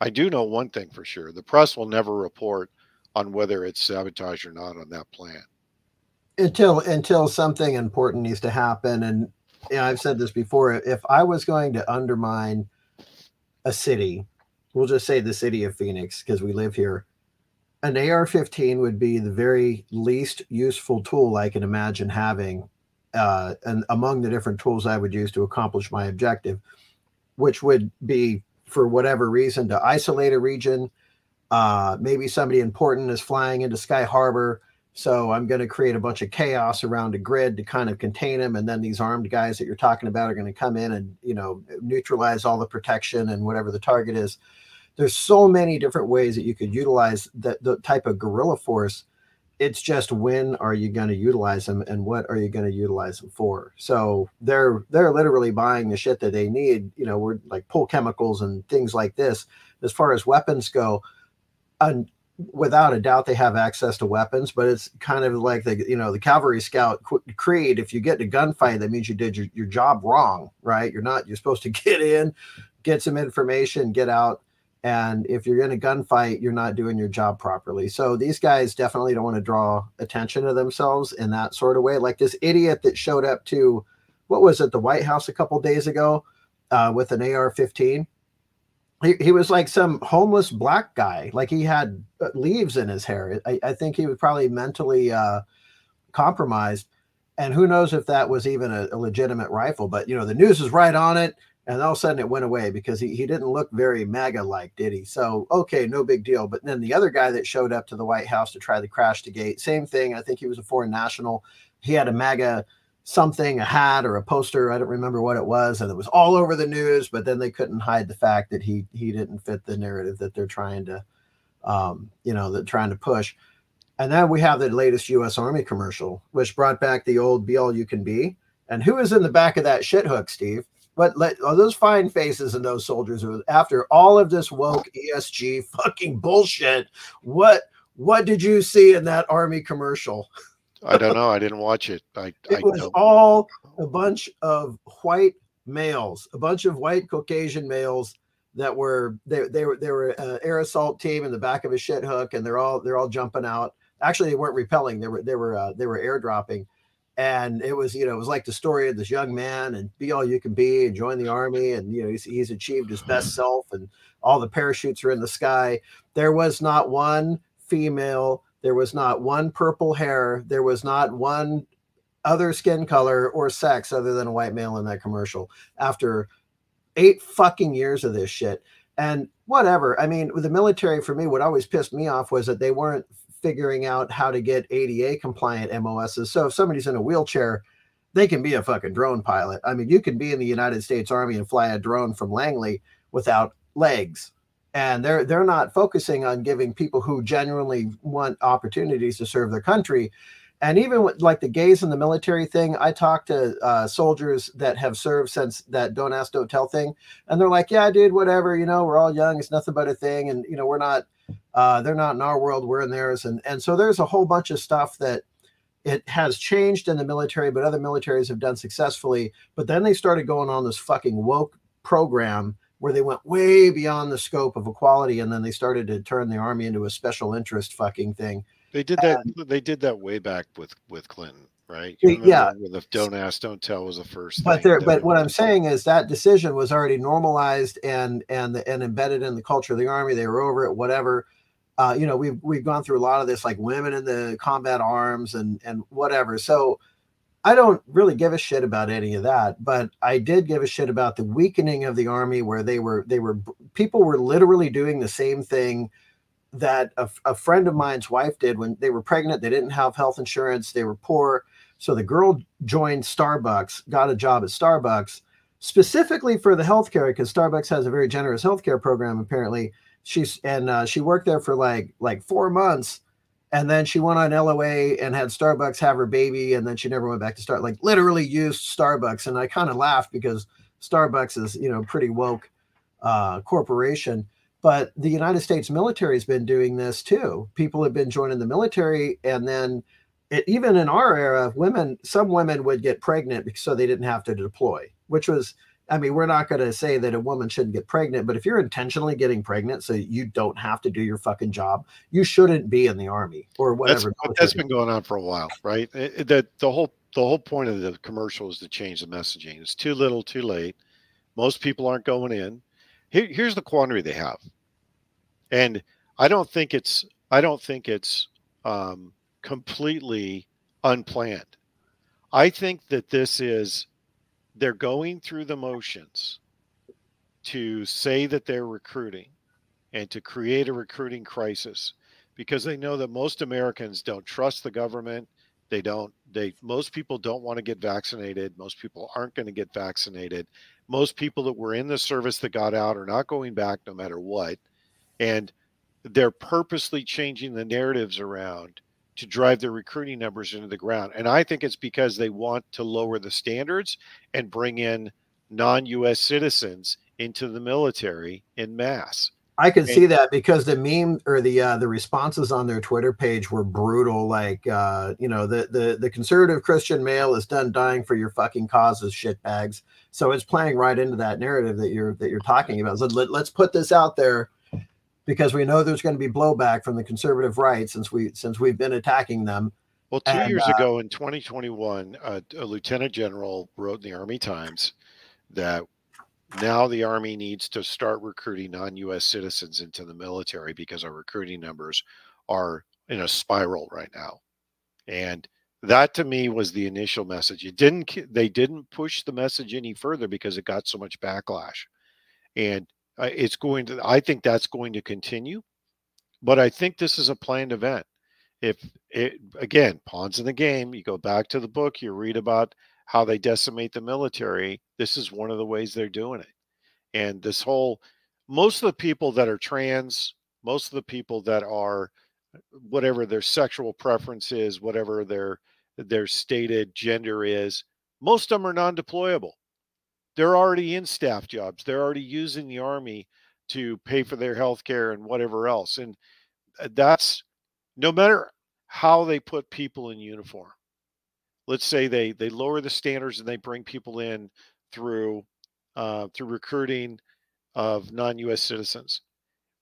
I do know one thing for sure the press will never report on whether it's sabotage or not on that plant. until until something important needs to happen and know, i've said this before if i was going to undermine a city we'll just say the city of phoenix because we live here an ar-15 would be the very least useful tool i can imagine having uh, and among the different tools i would use to accomplish my objective which would be for whatever reason to isolate a region. Uh, maybe somebody important is flying into sky harbor so I'm going to create a bunch of chaos around a grid to kind of contain them, and then these armed guys that you're talking about are going to come in and you know neutralize all the protection and whatever the target is. There's so many different ways that you could utilize that the type of guerrilla force. It's just when are you going to utilize them and what are you going to utilize them for? So they're they're literally buying the shit that they need. You know, we're like pull chemicals and things like this. As far as weapons go, un, without a doubt they have access to weapons but it's kind of like the you know the cavalry scout creed if you get in a gunfight that means you did your, your job wrong right? You're not you're supposed to get in get some information get out and if you're in a gunfight you're not doing your job properly. So these guys definitely don't want to draw attention to themselves in that sort of way. Like this idiot that showed up to what was it the white house a couple days ago uh, with an ar-15 he, he was like some homeless black guy like he had uh, leaves in his hair i, I think he was probably mentally uh, compromised and who knows if that was even a, a legitimate rifle but you know the news is right on it and all of a sudden it went away because he, he didn't look very MAGA like, did he? So, okay, no big deal. But then the other guy that showed up to the White House to try to crash the gate, same thing. I think he was a foreign national. He had a MAGA something, a hat or a poster. I don't remember what it was. And it was all over the news, but then they couldn't hide the fact that he he didn't fit the narrative that they're trying to um, you know, that trying to push. And then we have the latest US Army commercial, which brought back the old be all you can be. And who is in the back of that shit hook, Steve? But let those fine faces and those soldiers are after all of this woke ESG fucking bullshit. What what did you see in that army commercial? I don't know. I didn't watch it. I, It I was don't. all a bunch of white males, a bunch of white Caucasian males that were they they were they were an air assault team in the back of a shit hook, and they're all they're all jumping out. Actually, they weren't repelling; they were they were uh, they were airdropping, and it was you know it was like the story of this young man and be all you can be and join the army, and you know he's, he's achieved his best self, and all the parachutes are in the sky. There was not one female. There was not one purple hair. There was not one other skin color or sex other than a white male in that commercial after eight fucking years of this shit. And whatever. I mean, with the military, for me, what always pissed me off was that they weren't figuring out how to get ADA compliant MOSs. So if somebody's in a wheelchair, they can be a fucking drone pilot. I mean, you can be in the United States Army and fly a drone from Langley without legs. And they're they're not focusing on giving people who genuinely want opportunities to serve their country. And even with like the gays in the military thing, I talked to uh, soldiers that have served since that "Don't Ask, Don't Tell" thing, and they're like, "Yeah, dude, whatever. You know, we're all young. It's nothing but a thing, and you know, we're not. Uh, they're not in our world. We're in theirs." And and so there's a whole bunch of stuff that it has changed in the military, but other militaries have done successfully. But then they started going on this fucking woke program where they went way beyond the scope of equality, and then they started to turn the army into a special interest fucking thing. They did that. they did that way back with with Clinton, right? Yeah. The "Don't Ask, Don't Tell" was the first. But thing there, but what I'm saying is that decision was already normalized and and and embedded in the culture of the army. They were over it, whatever. Uh, you know, we've we've gone through a lot of this, like women in the combat arms and and whatever. So I don't really give a shit about any of that, but I did give a shit about the weakening of the army, where they were they were people were literally doing the same thing that a, a friend of mine's wife did when they were pregnant. They didn't have health insurance. They were poor. So the girl joined Starbucks, got a job at Starbucks specifically for the healthcare because Starbucks has a very generous healthcare program. Apparently, she's and uh, she worked there for like like four months, and then she went on LOA and had Starbucks have her baby, and then she never went back to start. Like literally used Starbucks, and I kind of laughed because Starbucks is you know pretty woke uh, corporation. But the United States military has been doing this too. People have been joining the military, and then it, even in our era, women, some women would get pregnant so they didn't have to deploy, which was, I mean, we're not going to say that a woman shouldn't get pregnant, but if you're intentionally getting pregnant so you don't have to do your fucking job, you shouldn't be in the army or That's, whatever. but that's been going on for a while, right? It- the the whole the whole point of the commercial is to change the messaging. It's too little, too late. Most people aren't going in. Here, here's the quandary they have, and I don't think it's I don't think it's um, completely unplanned. I think that this is they're going through the motions to say that they're recruiting and to create a recruiting crisis because they know that most Americans don't trust the government. They don't, they, most people don't want to get vaccinated. Most people aren't going to get vaccinated. Most people that were in the service that got out are not going back no matter what. And they're purposely changing the narratives around to drive their recruiting numbers into the ground. And I think it's because they want to lower the standards and bring in non US citizens into the military in mass. I could Okay. see that because the meme or the uh, the responses on their Twitter page were brutal. Like, uh, you know, the the the conservative Christian male is done dying for your fucking causes, shitbags. So it's playing right into that narrative that you're that you're talking about. So let, let's put this out there because we know there's going to be blowback from the conservative right since we since we've been attacking them. Well, two And, years uh, ago in 2021, uh, a lieutenant general wrote in the Army Times that now the Army needs to start recruiting non US citizens into the military because our recruiting numbers are in a spiral right now. And that to me was the initial message. It didn't, they didn't push the message any further because it got so much backlash. And uh, it's going to, I think that's going to continue. But I think this is a planned event if it again pawns in the game you go back to the book you read about how they decimate the military this is one of the ways they're doing it and this whole most of the people that are trans most of the people that are whatever their sexual preference is whatever their their stated gender is most of them are non-deployable they're already in staff jobs they're already using the army to pay for their health care and whatever else and uh, that's no matter how they put people in uniform let's say they they lower the standards and they bring people in through uh, through recruiting of non-us citizens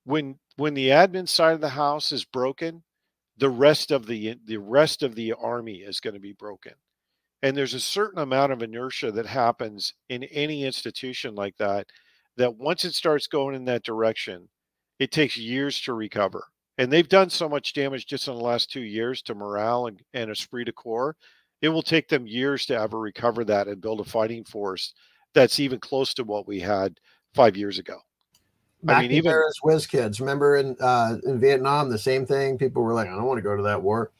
when when the admin side of the house is broken the rest of the the rest of the army is going to be broken and there's a certain amount of inertia that happens in any institution like that that once it starts going in that direction it takes years to recover and they've done so much damage just in the last two years to morale and, and esprit de corps It will take them years to ever recover that and build a fighting force that's even close to what we had five years ago. I mean, even as whiz kids. Remember in uh, in Vietnam, the same thing. People were like, "I don't want to go to that war."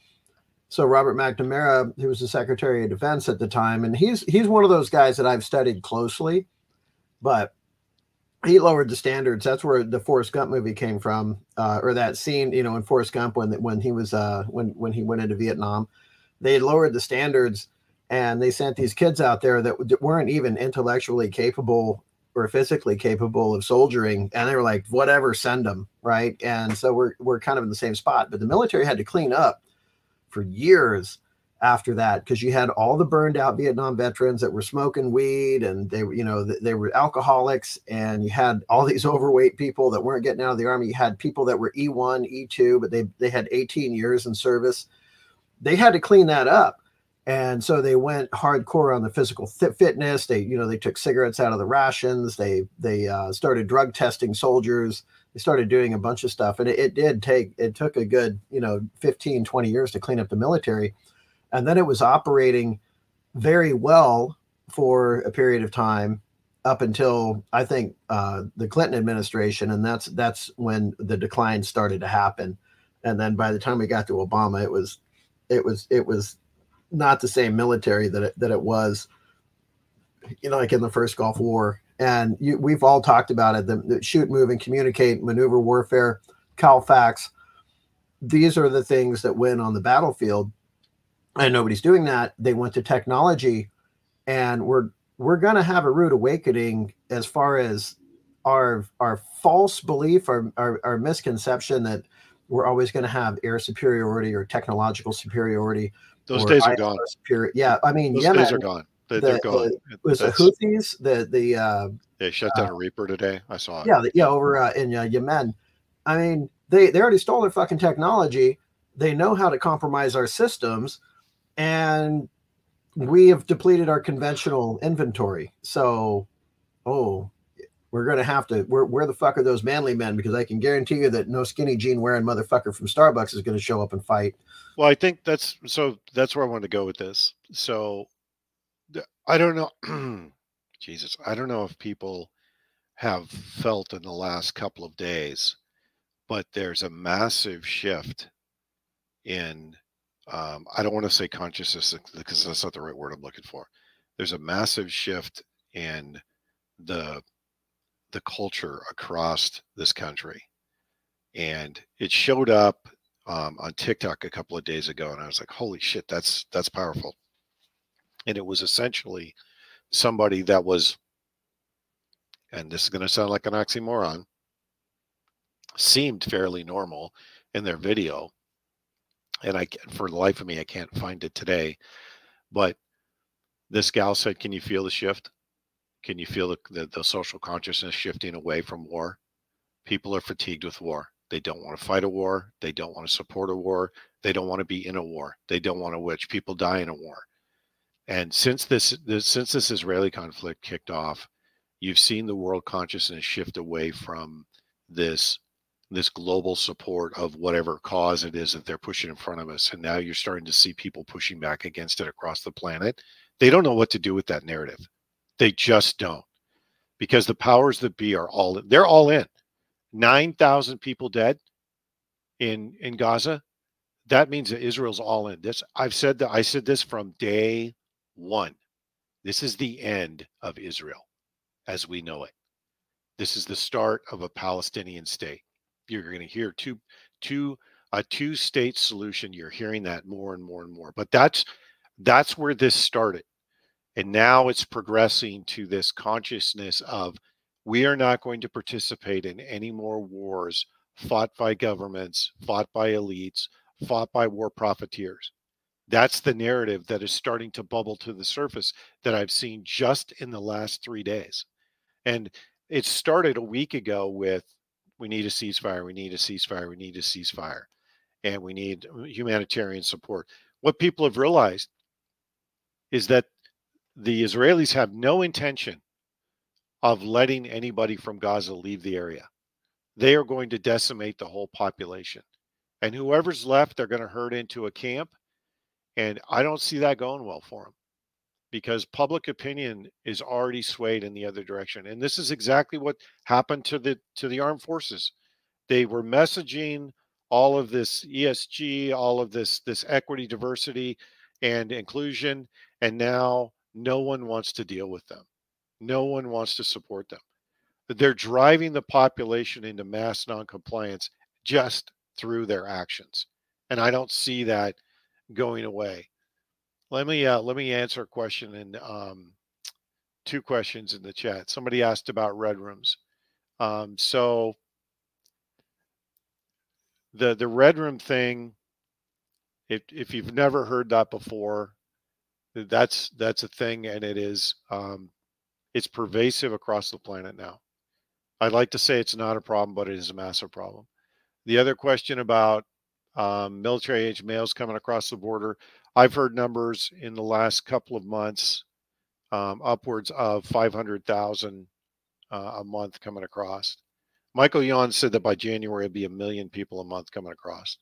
So Robert McNamara, he was the Secretary of Defense at the time, and he's he's one of those guys that I've studied closely, but he lowered the standards. That's where the Forrest Gump movie came from, uh, or that scene, you know, in Forrest Gump when when he was uh, when when he went into Vietnam, they lowered the standards and they sent these kids out there that weren't even intellectually capable or physically capable of soldiering, and they were like, whatever, send them, right? And so we're we're kind of in the same spot, but the military had to clean up for years after that because you had all the burned out Vietnam veterans that were smoking weed and they were, you know, they were alcoholics, and you had all these overweight people that weren't getting out of the army. You had people that were E1, E2, but they they had 18 years in service. They had to clean that up. And so they went hardcore on the physical fitness. They, you know, they took cigarettes out of the rations. They they uh, started drug testing soldiers they started doing a bunch of stuff and it, it, did take it took a good you know 15 20 years to clean up the military and then it was operating very well for a period of time up until I think uh, the Clinton administration, and that's that's when the decline started to happen. And then by the time we got to Obama, it was it was it was not the same military that it, that it was, you know, like in the first Gulf War. And you, we've all talked about it: the, the shoot, move, and communicate, maneuver warfare, CALFEX. These are the things that win on the battlefield and nobody's doing that they went to technology and we're we're going to have a rude awakening as far as our our false belief our, our, our misconception that we're always going to have air superiority or technological superiority those days are gone superior. yeah i mean those Yemen, days are gone they, the, are gone the, was the houthis the the uh they shut down uh, a reaper today i saw it yeah yeah over uh, in uh, yemen i mean they they already stole their fucking technology they know how to compromise our systems and we have depleted our conventional inventory. So, oh, we're going to have to. Where, where the fuck are those manly men? Because I can guarantee you that no skinny jean wearing motherfucker from Starbucks is going to show up and fight. Well, I think that's so. That's where I wanted to go with this. So, I don't know. Jesus, I don't know if people have felt in the last couple of days, but there's a massive shift in um, I don't want to say consciousness because that's not the right word I'm looking for. There's a massive shift in the the culture across this country, and it showed up um, on TikTok a couple of days ago, and I was like, "Holy shit, that's that's powerful!" And it was essentially somebody that was, and this is going to sound like an oxymoron, seemed fairly normal in their video and I for the life of me I can't find it today. But this gal said, "Can you feel the shift? Can you feel the, the, the social consciousness shifting away from war? People are fatigued with war. They don't want to fight a war. They don't want to support a war. They don't want to be in a war. They don't want to watch people die in a war. And since this, this since this Israeli conflict kicked off, you've seen the world consciousness shift away from this this global support of whatever cause it is that they're pushing in front of us. And now you're starting to see people pushing back against it across the planet. They don't know what to do with that narrative. They just don't. Because the powers that be are all they're all in. 9,000 people dead in in Gaza. That means that Israel's all in. This I've said that I said this from day 1. This is the end of Israel as we know it. This is the start of a Palestinian state you're going to hear two two a two state solution you're hearing that more and more and more but that's that's where this started and now it's progressing to this consciousness of we are not going to participate in any more wars fought by governments fought by elites fought by war profiteers that's the narrative that is starting to bubble to the surface that i've seen just in the last 3 days and it started a week ago with we need a ceasefire, we need a ceasefire, we need a ceasefire, and we need uh, humanitarian support. What people have realized is that the Israelis have no intention of letting anybody from Gaza leave the area. They are going to decimate the whole population. And whoever's left, they're going to herd into a camp And I don't see that going well for him because public opinion is already swayed in the other direction. And this is exactly what happened to the to the armed forces. They were messaging all of this ESG, all of this this equity, diversity, and inclusion, and now no one wants to deal with them. No one wants to support them. They're driving the population into mass noncompliance just through their actions. And I don't see that going away. Let me uh, let me answer a question and um, two questions in the chat. Somebody asked about red rooms. Um, so the the red room thing, if if you've never heard that before, that's that's a thing, and it is um, it's pervasive across the planet now. I'd like to say it's not a problem, but it is a massive problem. The other question about um, military age males coming across the border, I've heard numbers in the last couple of months um, upwards of 500,000 uh, a month coming across. Michael Yon said that by January, it'd be a million people a month coming across.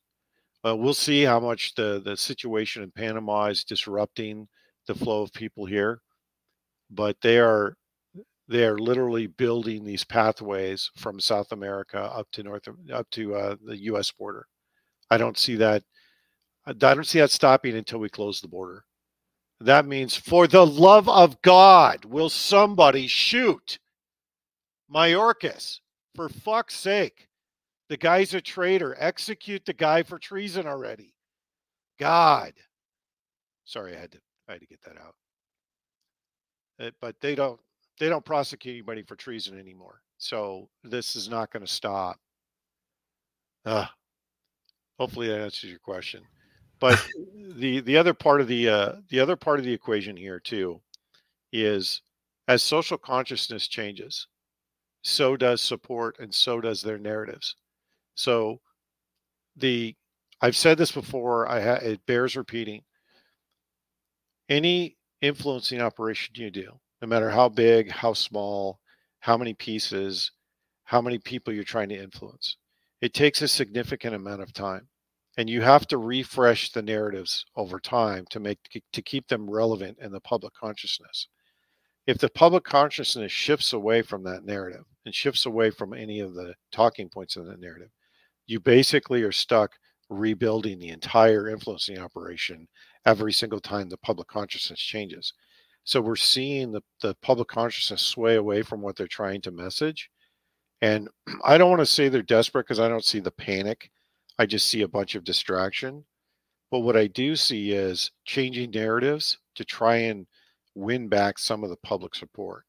Uh, we'll see how much the, the situation in Panama is disrupting the flow of people here, but they are they are literally building these pathways from South America up to North up to uh, the U.S. border. I don't see that. I don't see that stopping until we close the border. That means, for the love of God, will somebody shoot Mayorkas? For fuck's sake, the guy's a traitor. Execute the guy for treason already. God. Sorry, I had to. I had to get that out. Uh, but they don't they don't prosecute anybody for treason anymore. So this is not going to stop. Uh, hopefully that answers your question. But the the other part of the uh, the other part of the equation here too is as social consciousness changes, so does support and so does their narratives. So the I've said this before. I ha- it bears repeating. Any influencing operation you do, no matter how big, how small, how many pieces, how many people you're trying to influence. It takes a significant amount of time. And you have to refresh the narratives over time to make to keep them relevant in the public consciousness. If the public consciousness shifts away from that narrative and shifts away from any of the talking points in that narrative, you basically are stuck rebuilding the entire influencing operation every single time the public consciousness changes. So we're seeing the, the public consciousness sway away from what they're trying to message. And I don't want to say they're desperate because I don't see the panic. I just see a bunch of distraction. But what I do see is changing narratives to try and win back some of the public support.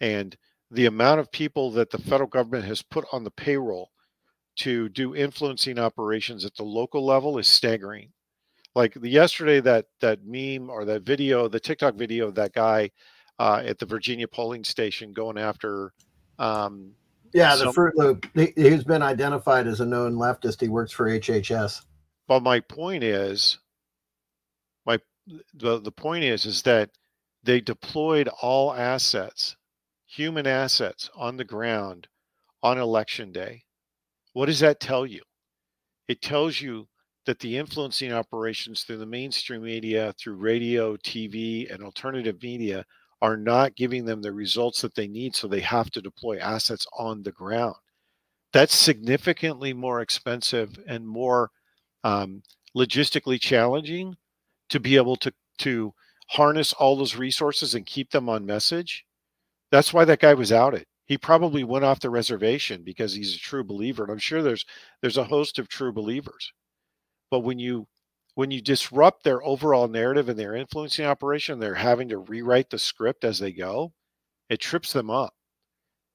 And the amount of people that the federal government has put on the payroll to do influencing operations at the local level is staggering like the, yesterday that that meme or that video, the TikTok video of that guy uh, at the Virginia polling station going after. Um, yeah, the some, Fruit Loop. He, he's been identified as a known leftist. He works for HHS. But my point is, my the the point is is that they deployed all assets, human assets, on the ground on election day. What does that tell you? It tells you that the influencing operations through the mainstream media, through radio, TV, and alternative media are not giving them the results that they need. So they have to deploy assets on the ground. That's significantly more expensive and more um, logistically challenging to be able to, to harness all those resources and keep them on message. That's why that guy was outed. He probably went off the reservation because he's a true believer. And I'm sure there's there's a host of true believers but when you when you disrupt their overall narrative and their influencing operation, they're having to rewrite the script as they go. It trips them up.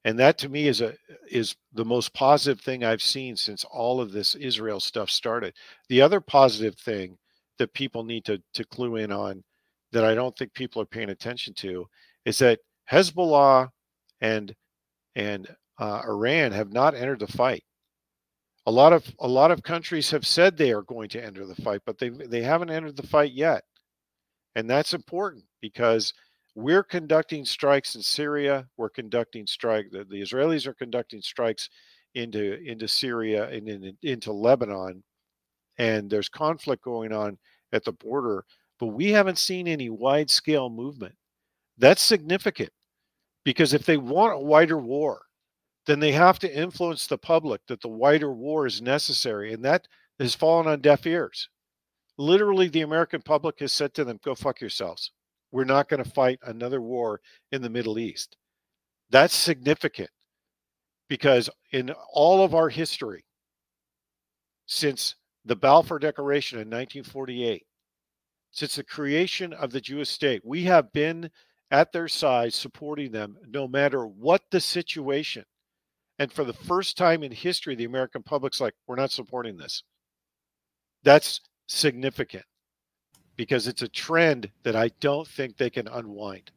And that to me is a is the most positive thing I've seen since all of this Israel stuff started. The other positive thing that people need to to clue in on that I don't think people are paying attention to is that Hezbollah and and uh, Iran have not entered the fight a lot of a lot of countries have said they are going to enter the fight, but they they haven't entered the fight yet, and that's important because we're conducting strikes in Syria. We're conducting strike. The, the Israelis are conducting strikes into into Syria and in, into Lebanon, and there's conflict going on. at the border, but we haven't seen any wide scale movement. That's significant because if they want a wider war, then they have to influence the public that the wider war is necessary. And that has fallen on deaf ears. Literally, the American public has said to them, go fuck yourselves. We're not going to fight another war in the Middle East. That's significant because in all of our history, since the Balfour Declaration in 1948, since the creation of the Jewish state, we have been at their side supporting them no matter what the situation. And for the first time in history, the American public's like, we're not supporting this. That's significant because it's a trend that I don't think they can unwind.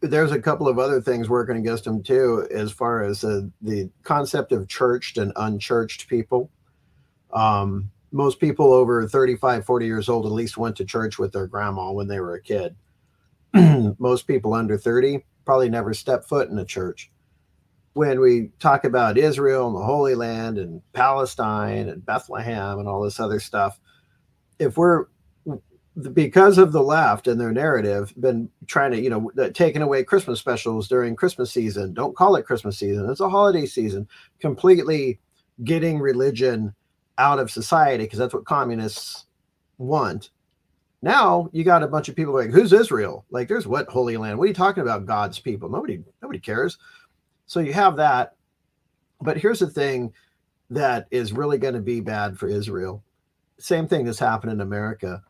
There's a couple of other things working against them too, as far as uh, the concept of churched and unchurched people. Um, most people over 35, 40 years old at least went to church with their grandma when they were a kid. most people under 30 probably never stepped foot in a church. When we talk about Israel and the Holy Land and Palestine and Bethlehem and all this other stuff, if we're because of the left and their narrative been trying to you know taking away christmas specials during christmas season don't call it christmas season it's a holiday season completely getting religion out of society because that's what communists want. Now you got a bunch of people like, who's Israel? Like, there's what Holy Land? What are you talking about? God's people? Nobody, nobody cares. So you have that. But here's the thing that is really going to be bad for Israel. Same thing that's happened in America.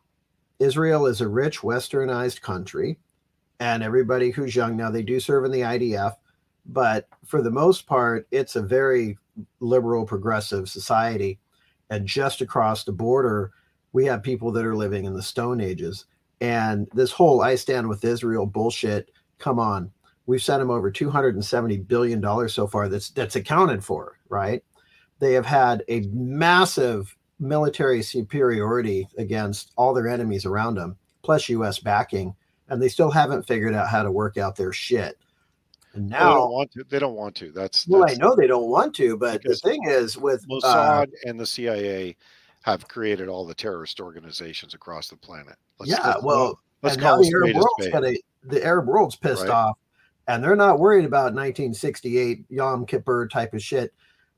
Israel is a rich, westernized country, and everybody who's young now they do serve in the IDF, but for the most part, it's a very liberal, progressive society and just across the border, we have people that are living in the Stone Ages. And this whole I stand with Israel bullshit, come on. We've sent them over $270 billion so far that's that's accounted for, right? They have had a massive military superiority against all their enemies around them, plus US backing, and they still haven't figured out how to work out their shit. And now they don't want to. They don't want to. That's well, that's, I know they don't want to, but the thing is, with uh, Mossad uh, and the CIA have created all the terrorist organizations across the planet. Let's, yeah, let's, well, let's call the Arab world's gonna, the Arab world's pissed right? off, and they're not worried about 1968 Yom Kippur type of shit.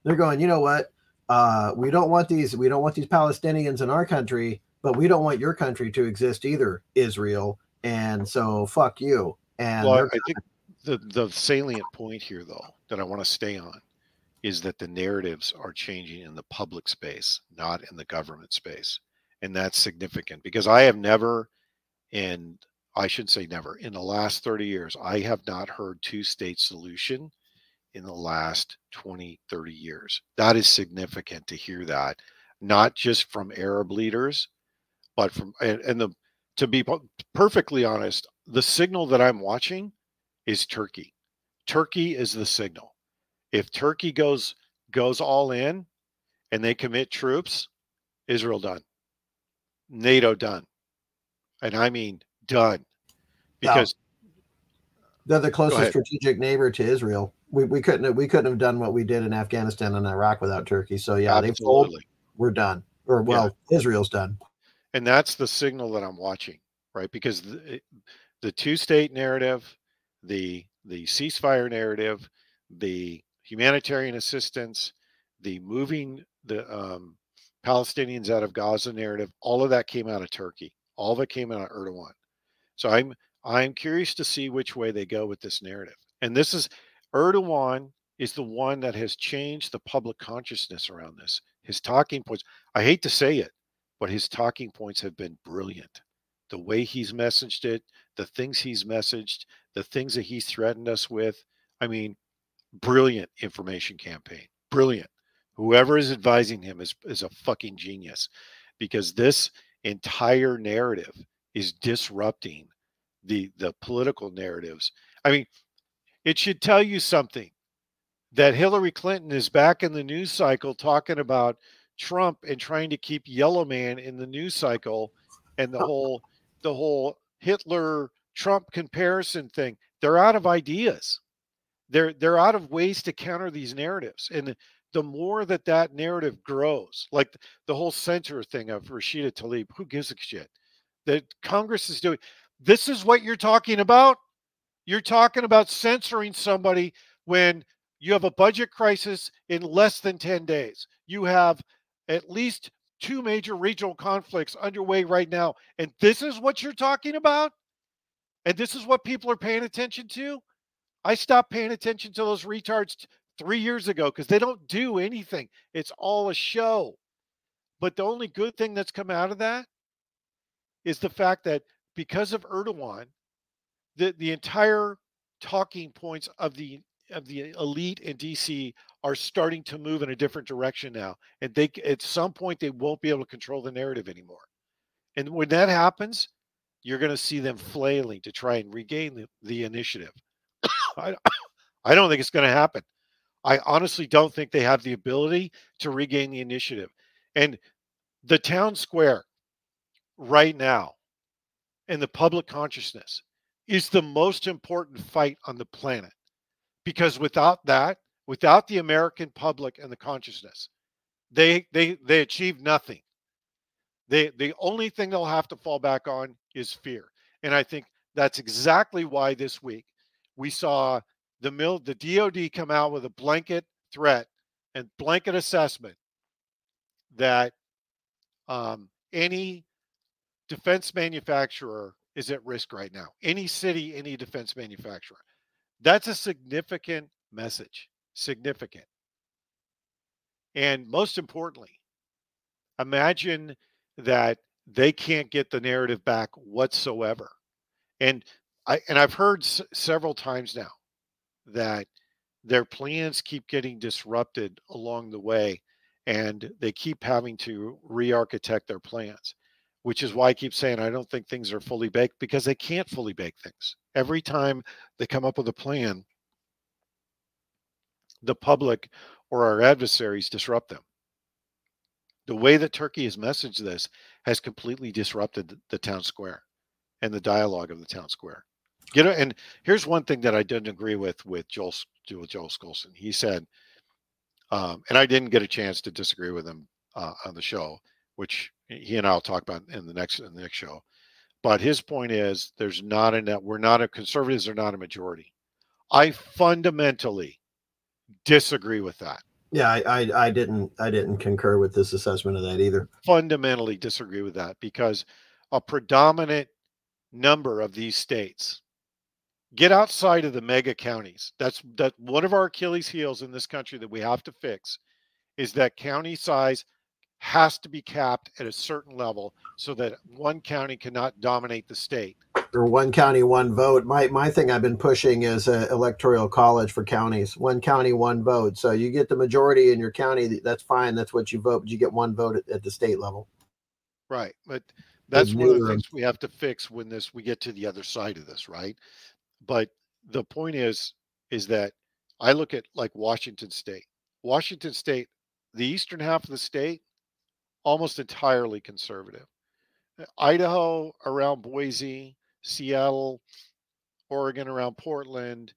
They're going, you know what? Uh, we don't want these. We don't want these Palestinians in our country, but we don't want your country to exist either, Israel. And so, fuck you. And well, I think the the salient point here though that I want to stay on is that the narratives are changing in the public space, not in the government space. And that's significant because I have never and I shouldn't say never in the last 30 years, I have not heard two state solution in the last 20, 30 years. That is significant to hear that, not just from Arab leaders, but from and, and the to be perfectly honest, the signal that I'm watching is Turkey. Turkey is the signal. If Turkey goes goes all in and they commit troops, Israel done. NATO done. And I mean done. Because they're the closest strategic neighbor to Israel. We, we couldn't have, we couldn't have done what we did in Afghanistan and Iraq without Turkey. So yeah, they told we're done. Or well, yeah. Israel's done. And that's the signal that I'm watching, right? Because the, the two state narrative the the ceasefire narrative, the humanitarian assistance, the moving the um, Palestinians out of Gaza narrative, all of that came out of Turkey. All of it came out of Erdogan. So I'm I'm curious to see which way they go with this narrative. And this is Erdogan is the one that has changed the public consciousness around this. His talking points, I hate to say it, but his talking points have been brilliant. The way he's messaged it, the things he's messaged, the things that he's threatened us with. I mean, brilliant information campaign. Brilliant. Whoever is advising him is, is a fucking genius because this entire narrative is disrupting the the political narratives. I mean, it should tell you something that Hillary Clinton is back in the news cycle talking about Trump and trying to keep Yellow Man in the news cycle and the oh. whole the whole Hitler Trump comparison thing. They're out of ideas. They're they're out of ways to counter these narratives. And the more that that narrative grows, like the whole center thing of Rashida Tlaib, who gives a shit? That Congress is doing. This is what you're talking about. You're talking about censoring somebody when you have a budget crisis in less than 10 days. You have at least two major regional conflicts underway right now. And this is what you're talking about? And this is what people are paying attention to? I stopped paying attention to those retards three years ago because they don't do anything. It's all a show. But the only good thing that's come out of that is the fact that because of Erdogan, the, the entire talking points of the of the elite in DC are starting to move in a different direction now. And they at some point they won't be able to control the narrative anymore. And when that happens, you're going to see them flailing to try and regain the, the initiative. I, I don't think it's going to happen. I honestly don't think they have the ability to regain the initiative. And the town square right now in the public consciousness is the most important fight on the planet. Because without that, without the American public and the consciousness, they they they achieve nothing. They the only thing they'll have to fall back on is fear. And I think that's exactly why this week we saw the mill the DOD come out with a blanket threat and blanket assessment that um, any defense manufacturer is at risk right now. Any city, any defense manufacturer. That's a significant message. Significant. And most importantly, imagine that they can't get the narrative back whatsoever. And I and I've heard s- several times now that their plans keep getting disrupted along the way and they keep having to re-architect their plans which is why I keep saying I don't think things are fully baked because they can't fully bake things. Every time they come up with a plan, the public or our adversaries disrupt them. The way that Turkey has messaged this has completely disrupted the, town square and the dialogue of the town square. You know, and here's one thing that I didn't agree with with Joel with Joel Skousen. He said, um, and I didn't get a chance to disagree with him uh, on the show, which he and I'll talk about in the next in the next show. But his point is there's not enough. We're not a conservatives are not a majority. I fundamentally disagree with that. Yeah, I, I I didn't I didn't concur with this assessment of that either. Fundamentally disagree with that because a predominant number of these states get outside of the mega counties. That's that one of our Achilles heels in this country that we have to fix is that county size has to be capped at a certain level so that one county cannot dominate the state. Or one county, one vote. My my thing I've been pushing is a electoral college for counties. One county, one vote. So you get the majority in your county. That's fine. That's what you vote. But you get one vote at, at the state level. Right. But that's one of the things we have to fix when this we get to the other side of this, right? But the point is is that I look at like Washington state. Washington state, the eastern half of the state almost entirely conservative. Uh, Idaho around Boise, Seattle, Oregon around Portland,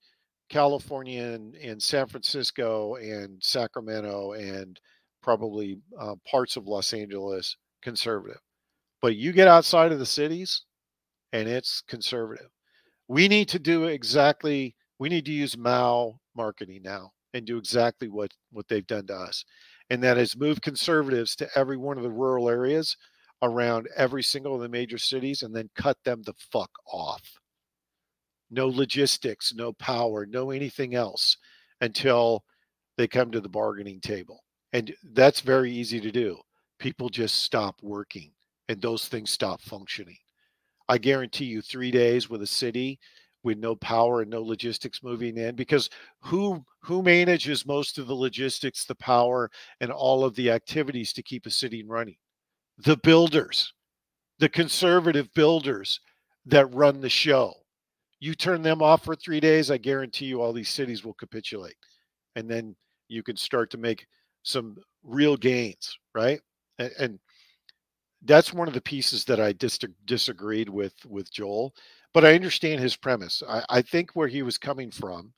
California and, and San Francisco and Sacramento and probably uh, parts of Los Angeles conservative. But you get outside of the cities and it's conservative. We need to do exactly, we need to use Mao marketing now and do exactly what, what they've done to us. And that is move conservatives to every one of the rural areas around every single of the major cities and then cut them the fuck off. No logistics, no power, no anything else until they come to the bargaining table. And that's very easy to do. People just stop working and those things stop functioning. I guarantee you, three days with a city with no power and no logistics moving in, because who who manages most of the logistics, the power, and all of the activities to keep a city running? The builders, the conservative builders that run the show. You turn them off for three days, I guarantee you all these cities will capitulate. And then you can start to make some real gains, right? And, and that's one of the pieces that I dis- disagreed with with Joel, but I understand his premise. I, I think where he was coming from,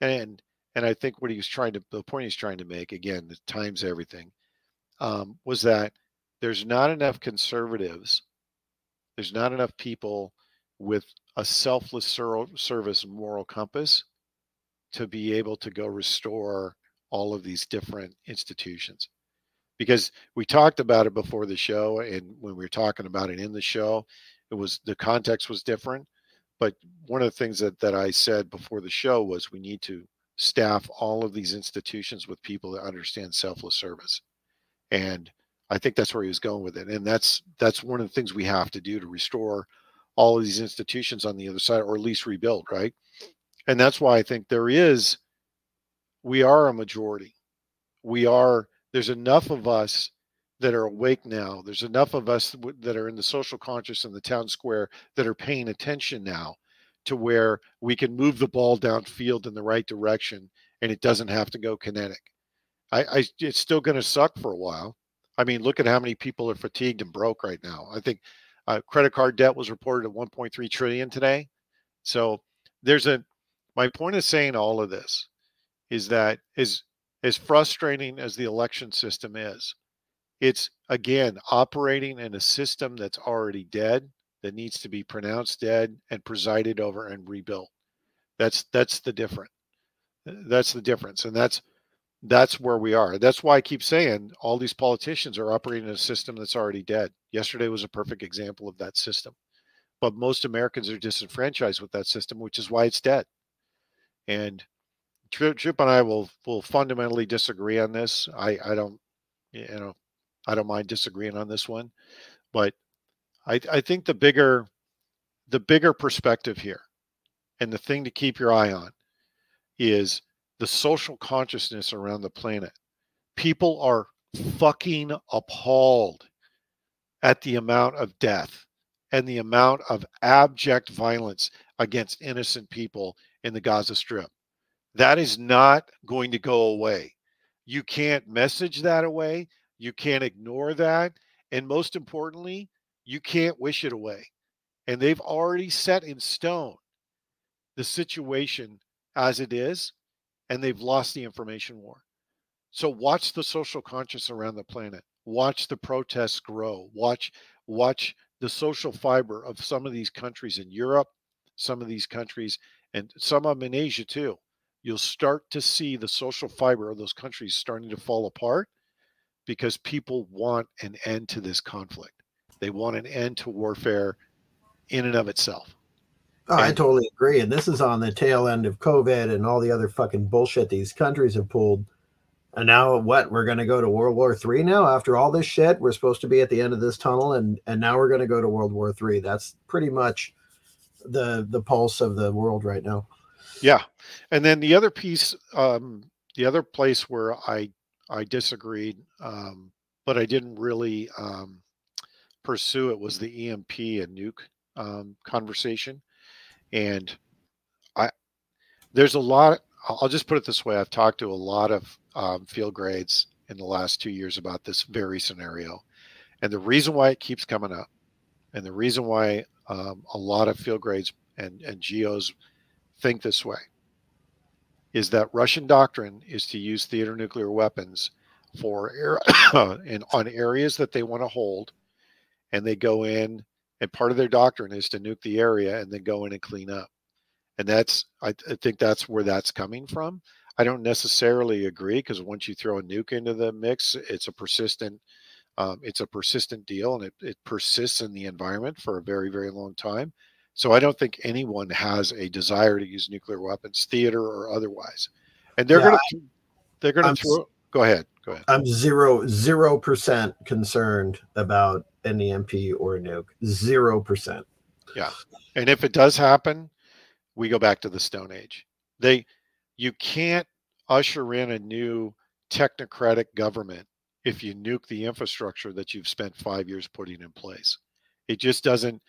and and I think what he was trying to the point he's trying to make again, the times everything, um, was that there's not enough conservatives there's not enough people with a selfless ser- service moral compass to be able to go restore all of these different institutions because we talked about it before the show and when we were talking about it in the show it was the context was different but one of the things that, that i said before the show was we need to staff all of these institutions with people that understand selfless service. And i think that's where he was going with it. And that's that's one of the things we have to do to restore all of these institutions on the other side or at least rebuild right? And that's why i think there is we are a majority. We are there's enough of us that are awake now. There's enough of us that are in the social conscious in the town square that are paying attention now to where we can move the ball downfield in the right direction and it doesn't have to go kinetic. I, I it's still going to suck for a while. I mean look at how many people are fatigued and broke right now. I think uh, credit card debt was reported at 1.3 trillion today. So there's a my point of saying all of this is that is as frustrating as the election system is, it's again operating in a system that's already dead, that needs to be pronounced dead and presided over and rebuilt. That's that's the difference. That's the difference, and that's that's where we are. That's why I keep saying all these politicians are operating in a system that's already dead. Yesterday was a perfect example of that system. But most Americans are disenfranchised with that system, which is why it's dead. And Chip and I will will fundamentally disagree on this. I I don't you know I don't mind disagreeing on this one, but I I think the bigger the bigger perspective here, and the thing to keep your eye on, is the social consciousness around the planet. People are fucking appalled at the amount of death and the amount of abject violence against innocent people in the Gaza Strip. That is not going to go away. You can't message that away. You can't ignore that. And most importantly, you can't wish it away. And they've already set in stone the situation as it is, and they've lost the information war. So watch the social conscience around the planet. Watch the protests grow. Watch watch the social fiber of some of these countries in Europe, some of these countries, and some of them in Asia too you'll start to see the social fiber of those countries starting to fall apart because people want an end to this conflict. They want an end to warfare in and of itself. Oh, and, I totally agree. And this is on the tail end of COVID and all the other fucking bullshit these countries have pulled. And now what? We're going to go to World War Three now. After all this shit, we're supposed to be at the end of this tunnel, and and now we're going to go to World War Three. That's pretty much the the pulse of the world right now. Yeah, and then the other piece, um, the other place where I I disagreed, um, but I didn't really um, pursue it was the EMP and nuke um, conversation, and I there's a lot. I'll just put it this way: I've talked to a lot of um, field grades in the last two years about this very scenario, and the reason why it keeps coming up, and the reason why um, a lot of field grades and and geos think this way is that Russian doctrine is to use theater nuclear weapons for air, in, on areas that they want to hold, and they go in, and part of their doctrine is to nuke the area and then go in and clean up. And that's, I, I think that's where that's coming from. I don't necessarily agree because once you throw a nuke into the mix, it's a persistent, um, it's a persistent deal, and it, it persists in the environment for a very, very long time. So I don't think anyone has a desire to use nuclear weapons, theater or otherwise. And they're yeah, going to they're going to throw. Go ahead. Go ahead. I'm zero zero percent concerned about an EMP or a nuke. Zero percent. Yeah, and if it does happen, we go back to the Stone Age. They, you can't usher in a new technocratic government if you nuke the infrastructure that you've spent five years putting in place. It just doesn't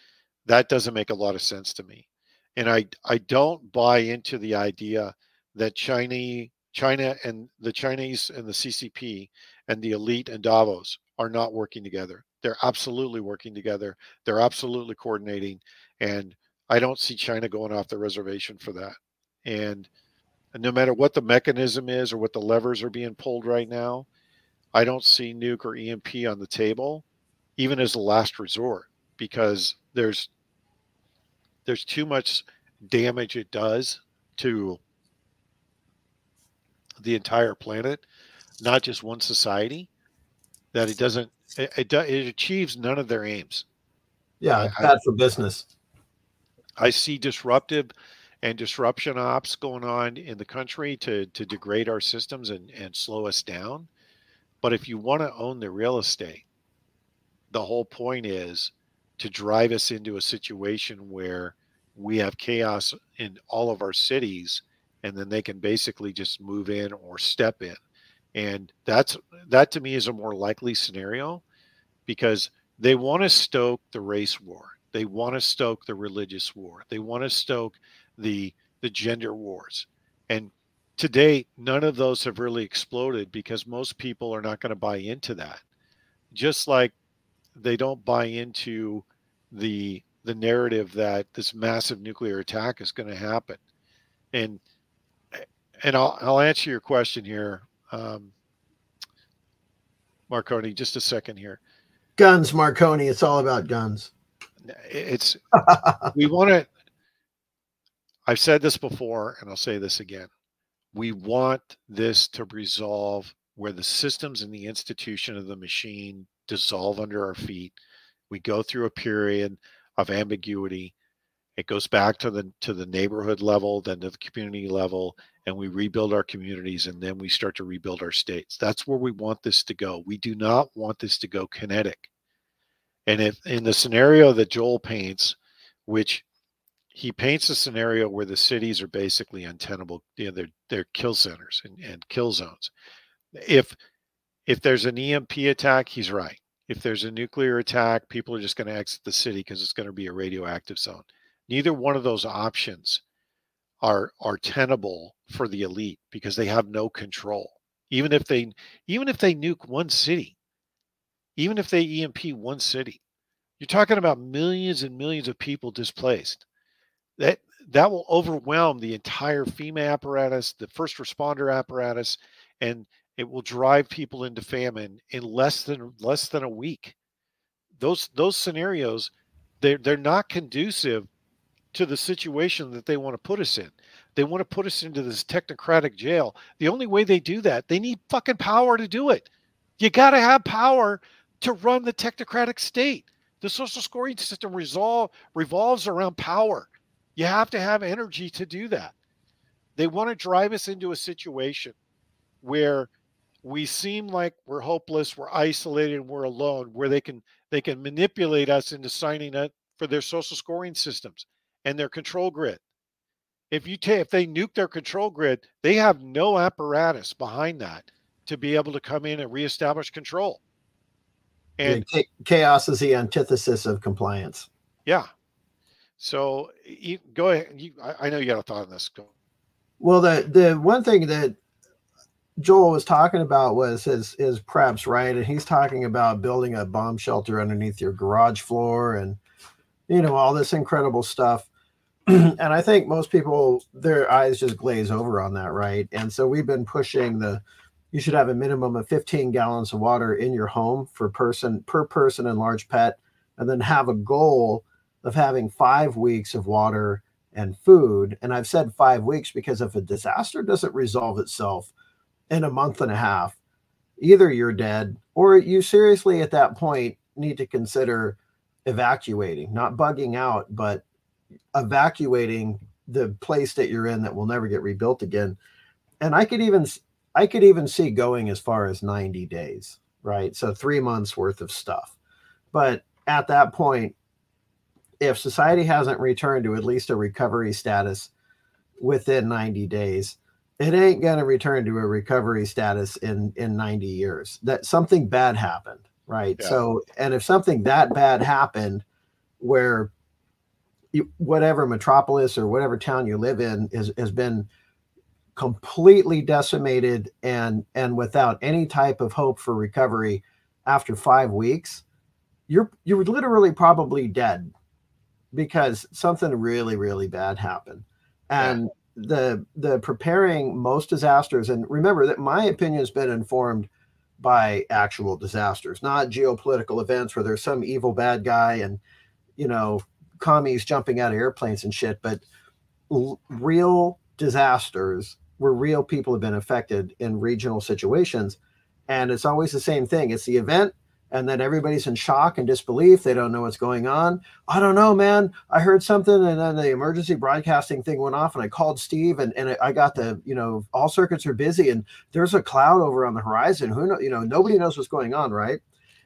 that doesn't make a lot of sense to me. And I I don't buy into the idea that China China and the Chinese and the CCP and the elite and Davos are not working together. They're absolutely working together. They're absolutely coordinating. And I don't see China going off the reservation for that. And no matter what the mechanism is or what the levers are being pulled right now, I don't see nuke or EMP on the table, even as a last resort, because there's there's too much damage it does to the entire planet, not just one society, that it doesn't it, it, do- it achieves none of their aims. Yeah, I- bad for business. I see disruptive and disruption ops going on in the country to to degrade our systems and and slow us down. But if you want to own the real estate, the whole point is to drive us into a situation where we have chaos in all of our cities and then they can basically just move in or step in. And that's that to me is a more likely scenario because they want to stoke the race war. They want to stoke the religious war. They want to stoke the the gender wars. And to date, none of those have really exploded because most people are not going to buy into that. Just like they don't buy into the the narrative that this massive nuclear attack is going to happen. And and I'll I'll answer your question here, um, Marconi. Just a second here. Guns, Marconi. It's all about guns. It's we want to I've said this before and I'll say this again. We want this to resolve where the systems and the institution of the machine dissolve under our feet. We go through a period of ambiguity. It goes back to the to the neighborhood level, then to the community level, and we rebuild our communities and then we start to rebuild our states. That's where we want this to go. We do not want this to go kinetic. And if in the scenario that Joel paints, which he paints a scenario where the cities are basically untenable, you know, they're they're kill centers and, and kill zones. If if there's an EMP attack, he's right. If there's a nuclear attack, people are just going to exit the city because it's going to be a radioactive zone. Neither one of those options are are tenable for the elite because they have no control. Even if they even if they nuke one city, even if they EMP one city, you're talking about millions and millions of people displaced. That that will overwhelm the entire FEMA apparatus, the first responder apparatus, and it will drive people into famine in less than less than a week. Those those scenarios, they're they're not conducive to the situation that they want to put us in. They want to put us into this technocratic jail. The only way they do that, they need fucking power to do it. You got to have power to run the technocratic state. The social scoring system resolve, revolves around power. You have to have energy to do that. They want to drive us into a situation where we seem like we're hopeless, we're isolated, and we're alone, where they can they can manipulate us into signing up for their social scoring systems and their control grid. If you take if they nuke their control grid, they have no apparatus behind that to be able to come in and reestablish control. And Yeah, chaos is the antithesis of compliance. yeah, so you, go ahead. You, I, I know you got a thought on this. Go. Well, the the one thing that Joel was talking about was his his preps, right? And he's talking about building a bomb shelter underneath your garage floor and you know all this incredible stuff. and I think most people their eyes just glaze over on that, right? And so we've been pushing the you should have a minimum of 15 gallons of water in your home for person per person and large pet and then have a goal of having 5 weeks of water and food. And I've said 5 weeks because if a disaster doesn't resolve itself in a month and a half, either you're dead or you seriously at that point need to consider evacuating, not bugging out, but evacuating the place that you're in that will never get rebuilt again. And I could even I could even see going as far as 90 days, right? So 3 months worth of stuff. But at that point if society hasn't returned to at least a recovery status within 90 days, it ain't going to return to a recovery status in in 90 years. That something bad happened right? Yeah. so and if something that bad happened where you, whatever metropolis or whatever town you live in is, has been completely decimated and and without any type of hope for recovery after five weeks you're you're literally probably dead because something really really bad happened. And the the preparing most disasters and remember that my opinion has been informed by actual disasters not geopolitical events where there's some evil bad guy and you know, commies jumping out of airplanes and shit, but l- real disasters where real people have been affected in regional situations. And it's always the same thing. It's the event, and then everybody's in shock and disbelief. They don't know what's going on. I don't know, man. I heard something, and then the emergency broadcasting thing went off, and I called Steve, and, and I got the, you know, all circuits are busy, and there's a cloud over on the horizon. Who know, you know, nobody knows what's going on, right?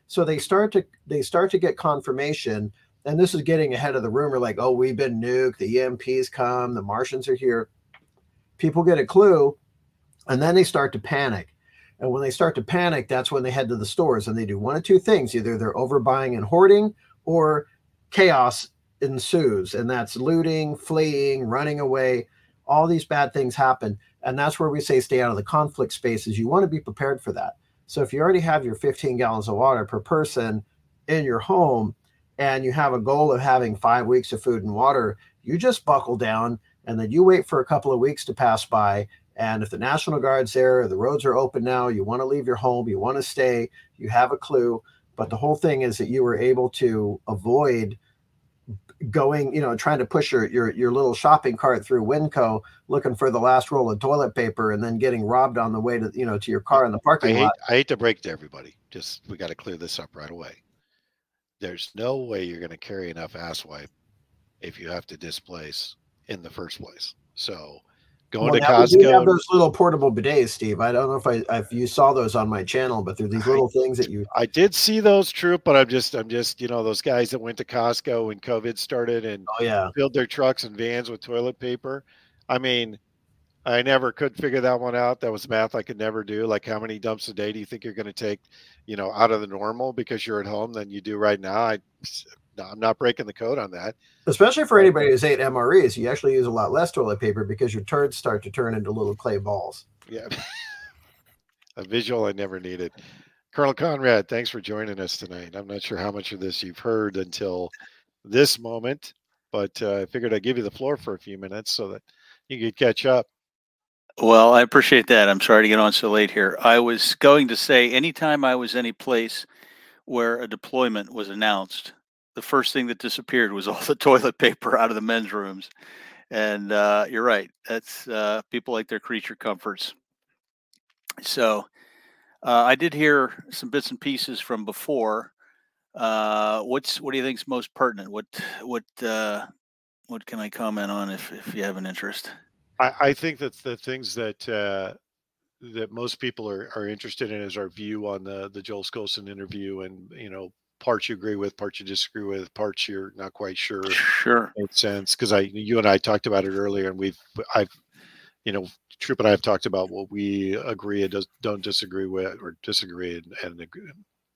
So they start to they start to get confirmation, and this is getting ahead of the rumor, like, oh, we've been nuked, the EMPs come, the Martians are here. People get a clue, and then they start to panic and when they start to panic, that's when they head to the stores and they do one of two things either they're overbuying and hoarding, or chaos ensues. And that's looting, fleeing, running away. All these bad things happen. And that's where we say stay out of the conflict spaces. You want to be prepared for that. So if you already have your 15 gallons of water per person in your home and you have a goal of having five weeks of food and water, you just buckle down and then you wait for a couple of weeks to pass by and if the National Guard's there, the roads are open now, you want to leave your home, you want to stay, you have a clue. But the whole thing is that you were able to avoid going, you know, trying to push your your your little shopping cart through WinCo looking for the last roll of toilet paper and then getting robbed on the way to, you know, to your car in the I parking hate, lot. I hate to break to everybody. Just we got to clear this up right away. There's no way you're going to carry enough ass wipe if you have to displace in the first place. So going Well, to now we have those little portable bidets, Steve. I don't know if I if you saw those on my channel, but they're these I- little things that you I did see those true, but I'm just I'm just you know those guys that went to Costco when COVID started and oh yeah. filled their trucks and vans with toilet paper. I mean, I never could figure that one out. That was math I could never do. Like, how many dumps a day do you think you're going to take, you know, out of the normal because you're at home than you do right now? I, no, I'm not breaking the code on that. Especially for anybody who's ate MREs, you actually use a lot less toilet paper because your turds start to turn into little clay balls. Yeah, a visual I never needed. Colonel Conrad, thanks for joining us tonight. I'm not sure how much of this you've heard until this moment, but uh, I figured I'd give you the floor for a few minutes so that you could catch up. Well, I appreciate that. I'm sorry to get on so late here. I was going to say, anytime I was any place where a deployment was announced, the first thing that disappeared was all the toilet paper out of the men's rooms. And uh, you're right. That's uh, people like their creature comforts. So uh, I did hear some bits and pieces from before. Uh, what's what do you think is most pertinent? What what uh, what can I comment on if if you have an interest? I, I think that the things that uh, that most people are, are interested in is our view on the the Joel Skousen interview, and you know parts you agree with, parts you disagree with, parts you're not quite sure Sure. makes sense. Because I, you and I talked about it earlier, and we've I've you know Troop and I have talked about what we agree and does, don't disagree with or disagree, and, and agree.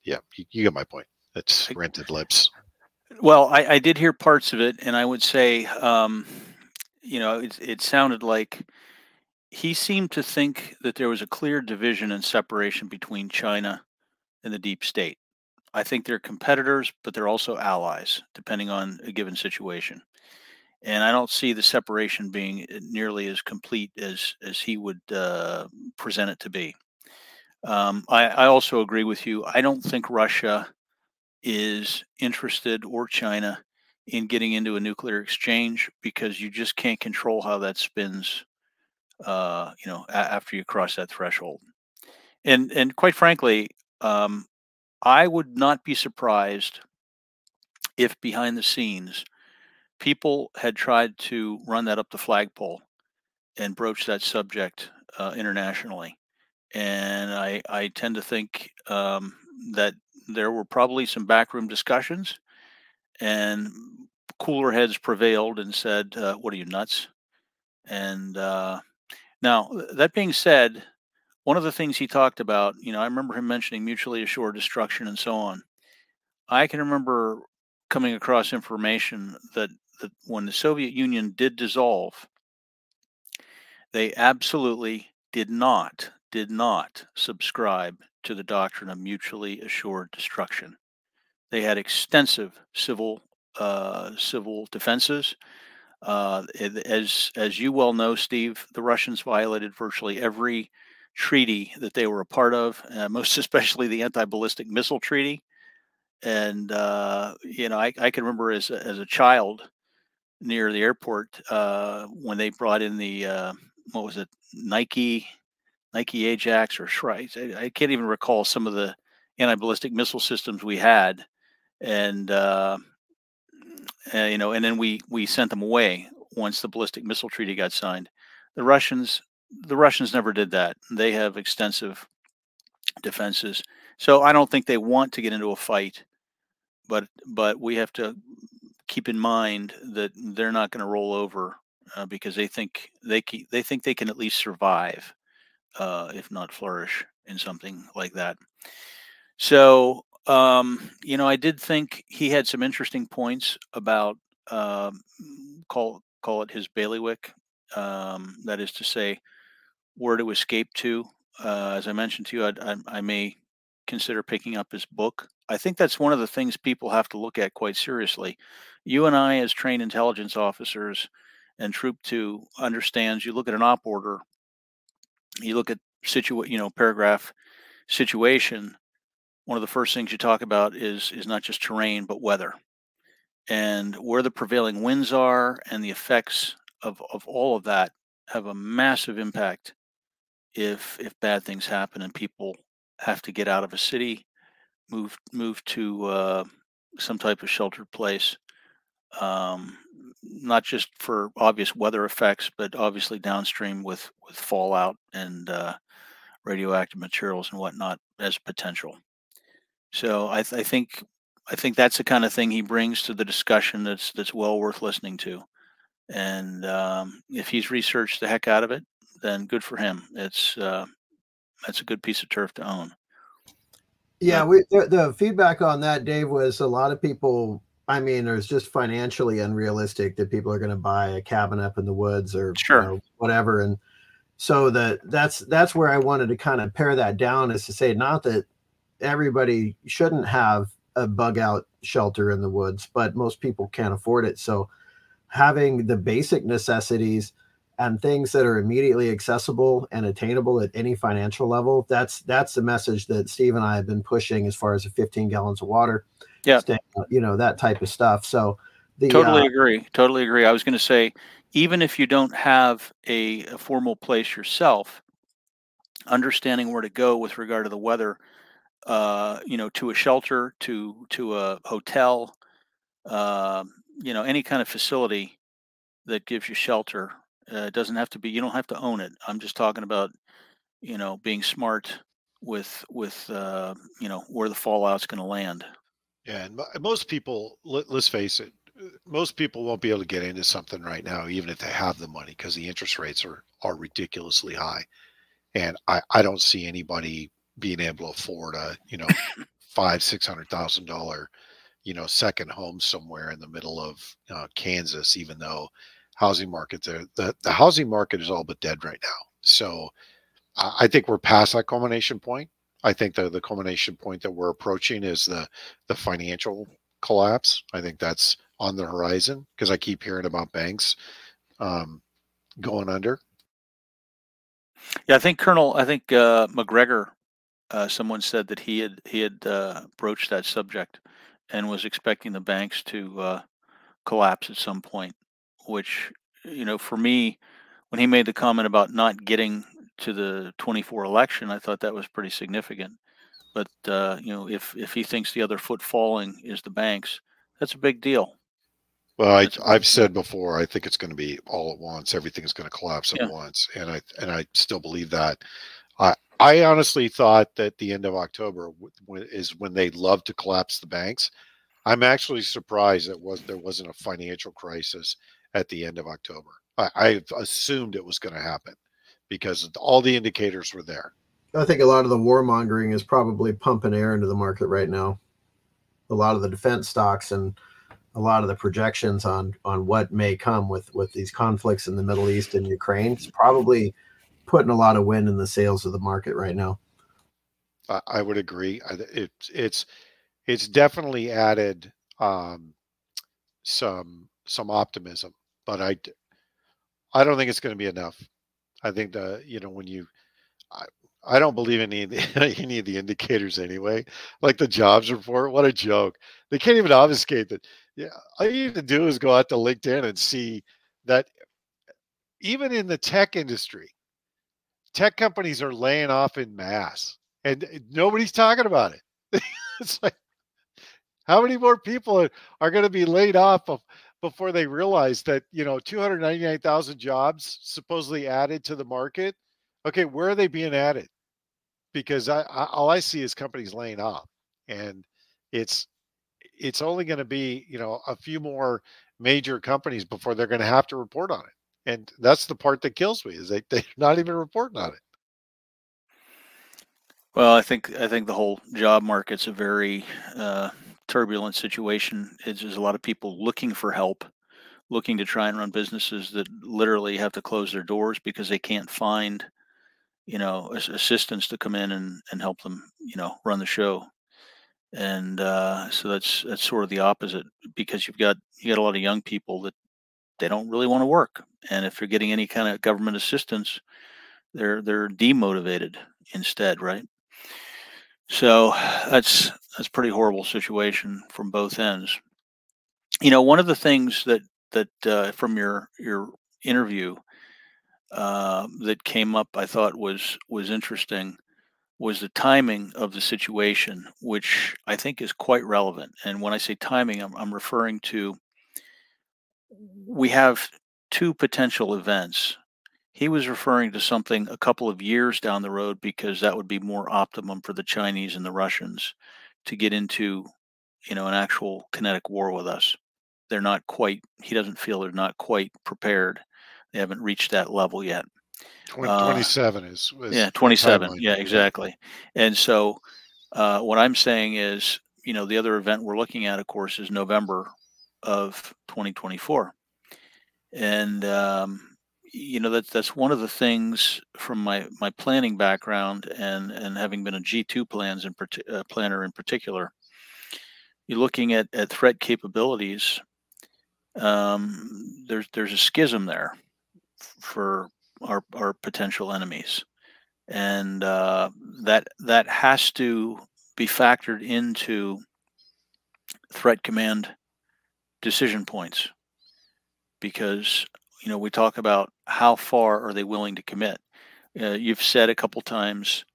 yeah, you, you get my point. That's rented lips. Well, I, I did hear parts of it, and I would say, um, you know, it, it sounded like he seemed to think that there was a clear division and separation between China and the deep state. I think they're competitors, but they're also allies, depending on a given situation. And I don't see the separation being uh, nearly as complete as as he would uh, present it to be. Um, I, I also agree with you. I don't think Russia is interested or China in getting into a nuclear exchange because you just can't control how that spins. Uh, you know, a- after you cross that threshold, and and quite frankly, um, I would not be surprised if behind the scenes people had tried to run that up the flagpole and broach that subject uh, internationally. And I, I tend to think um, that there were probably some backroom discussions, and cooler heads prevailed and said, uh, "What are you nuts?" And uh, now, that being said, one of the things he talked about, you know, I remember him mentioning mutually assured destruction and so on. I can remember coming across information that, that when the Soviet Union did dissolve, they absolutely did not did not subscribe to the doctrine of mutually assured destruction. They had extensive civil uh, civil defenses. Uh, as as you well know, Steve, the Russians violated virtually every treaty that they were a part of, uh, most especially the anti-ballistic missile treaty. and uh, you know, I, I can remember as as a child near the airport uh, when they brought in the uh, what was it Nike Nike Ajax or Shrike. I, I can't even recall some of the anti-ballistic missile systems we had, and uh, uh, you know, and then we we sent them away once the ballistic missile treaty got signed. The Russians the Russians never did that. They have extensive defenses, so I don't think they want to get into a fight. But but we have to keep in mind that they're not going to roll over uh, because they think they ke- they think they can at least survive, uh, if not flourish in something like that. So um, you know, I did think he had some interesting points about um, call call it his bailiwick. Um, that is to say, where to escape to. Uh, as I mentioned to you, I, I, I may consider picking up his book. I think that's one of the things people have to look at quite seriously. You and I, as trained intelligence officers and Troop Two, understands. You look at an op order, you look at situa- you know, paragraph situation. One of the first things you talk about is is not just terrain but weather, and where the prevailing winds are, and the effects of of all of that have a massive impact if if bad things happen and people have to get out of a city, move move to uh, some type of sheltered place. Um, not just for obvious weather effects, but obviously downstream with with fallout and uh, radioactive materials and whatnot as potential. So I, th- I think I think that's the kind of thing he brings to the discussion that's that's well worth listening to. And um, if he's researched the heck out of it, then good for him. It's uh, that's a good piece of turf to own. Yeah, we the, the feedback on that, Dave, was a lot of people. I mean, it's just financially unrealistic that people are going to buy a cabin up in the woods or Sure. you know, whatever. And so that that's that's where I wanted to kind of pare that down is to say not that everybody shouldn't have a bug out shelter in the woods, but most people can't afford it. So having the basic necessities and things that are immediately accessible and attainable at any financial level that's that's the message that steve and i have been pushing as far as the 15 gallons of water Yeah. staying- you know that type of stuff so the Totally uh, agree. Totally agree. I was going to say, even if you don't have a, a formal place yourself, understanding where to go with regard to the weather, uh, you know, to a shelter, to to a hotel, uh, you know, any kind of facility that gives you shelter. Uh, it doesn't have to be. You don't have to own it. I'm just talking about, you know, being smart with with uh, you know where the fallout's going to land. Yeah, and most people, let, let's face it, uh, most people won't be able to get into something right now, even if they have the money, because the interest rates are are ridiculously high, and I I don't see anybody being able to afford a you know five six hundred thousand dollar you know second home somewhere in the middle of uh, Kansas, even though housing market the, the the housing market is all but dead right now. So I, think we're past that culmination point. I think the the culmination point that we're approaching is the the financial collapse. I think that's on the horizon because I keep hearing about banks um, going under. Yeah, I think Colonel. I think uh, Macgregor. Uh, someone said that he had he had uh, broached that subject and was expecting the banks to uh, collapse at some point. Which you know, for me, when he made the comment about not getting to the 24 election, I thought that was pretty significant. But uh, you know, if if he thinks the other foot falling is the banks, that's a big deal. Well, I, I've said before, I think it's going to be all at once. Everything's going to collapse Yeah. at once, and I and I still believe that. I I honestly thought that the end of October is when they love to collapse the banks. I'm actually surprised that was there wasn't a financial crisis at the end of October. I, I assumed it was going to happen because all the indicators were there. i think a lot of the warmongering is probably pumping air into the market right now a lot of the defense stocks and a lot of the projections on on what may come with with these conflicts in the middle east and ukraine is probably putting a lot of wind in the sails of the market right now I, I would agree. It's it's it's definitely added um, some some optimism, but I I don't think it's going to be enough. I think the you know when you I, I don't believe any, any of the indicators anyway. Like the jobs report, what a joke. They can't even obfuscate that. Yeah, all you need to do is go out to LinkedIn and see that even in the tech industry, tech companies are laying off in mass and eh, nobody's talking about it. it's like, how many more people are, are going to be laid off of, before they realize that, you know, 299,000 jobs supposedly added to the market? Okay, where are they being added? Because I, I all I see is companies laying off, and it's it's only going to be you know a few more major companies before they're going to have to report on it, and that's the part that kills me is they they're not even reporting on it. Well, I think I think the whole job market's a very uh, turbulent situation. It's, there's a lot of people looking for help, looking to try and run businesses that literally have to close their doors because they can't find you know assistants to come in and, and help them you know run the show and uh, so that's that's sort of the opposite because you've got you got a lot of young people that they don't really want to work and if they're getting any kind of government assistance they're they're demotivated instead right so that's that's pretty horrible situation from both ends you know one of the things that that uh, from your your interview uh, that came up I thought was was interesting was the timing of the situation, which I think is quite relevant. And when I say timing, I'm, I'm referring to we have two potential events. He was referring to something a couple of years down the road because that would be more optimum for the Chinese and the Russians to get into, you know, an actual kinetic war with us. They're not quite. He doesn't feel they're not quite prepared they haven't reached that level yet. 20, uh, 27 is, is yeah 27 yeah exactly and so uh, what i'm saying is you know the other event we're looking at of course is november of 2024 and um, you know that's that's one of the things from my my planning background and and having been a g2 plans in uh, planner in particular you're looking at at threat capabilities um, there's there's a schism there for our our potential enemies, and uh, that that has to be factored into threat command decision points because you know we talk about how far are they willing to commit uh, you've said a couple times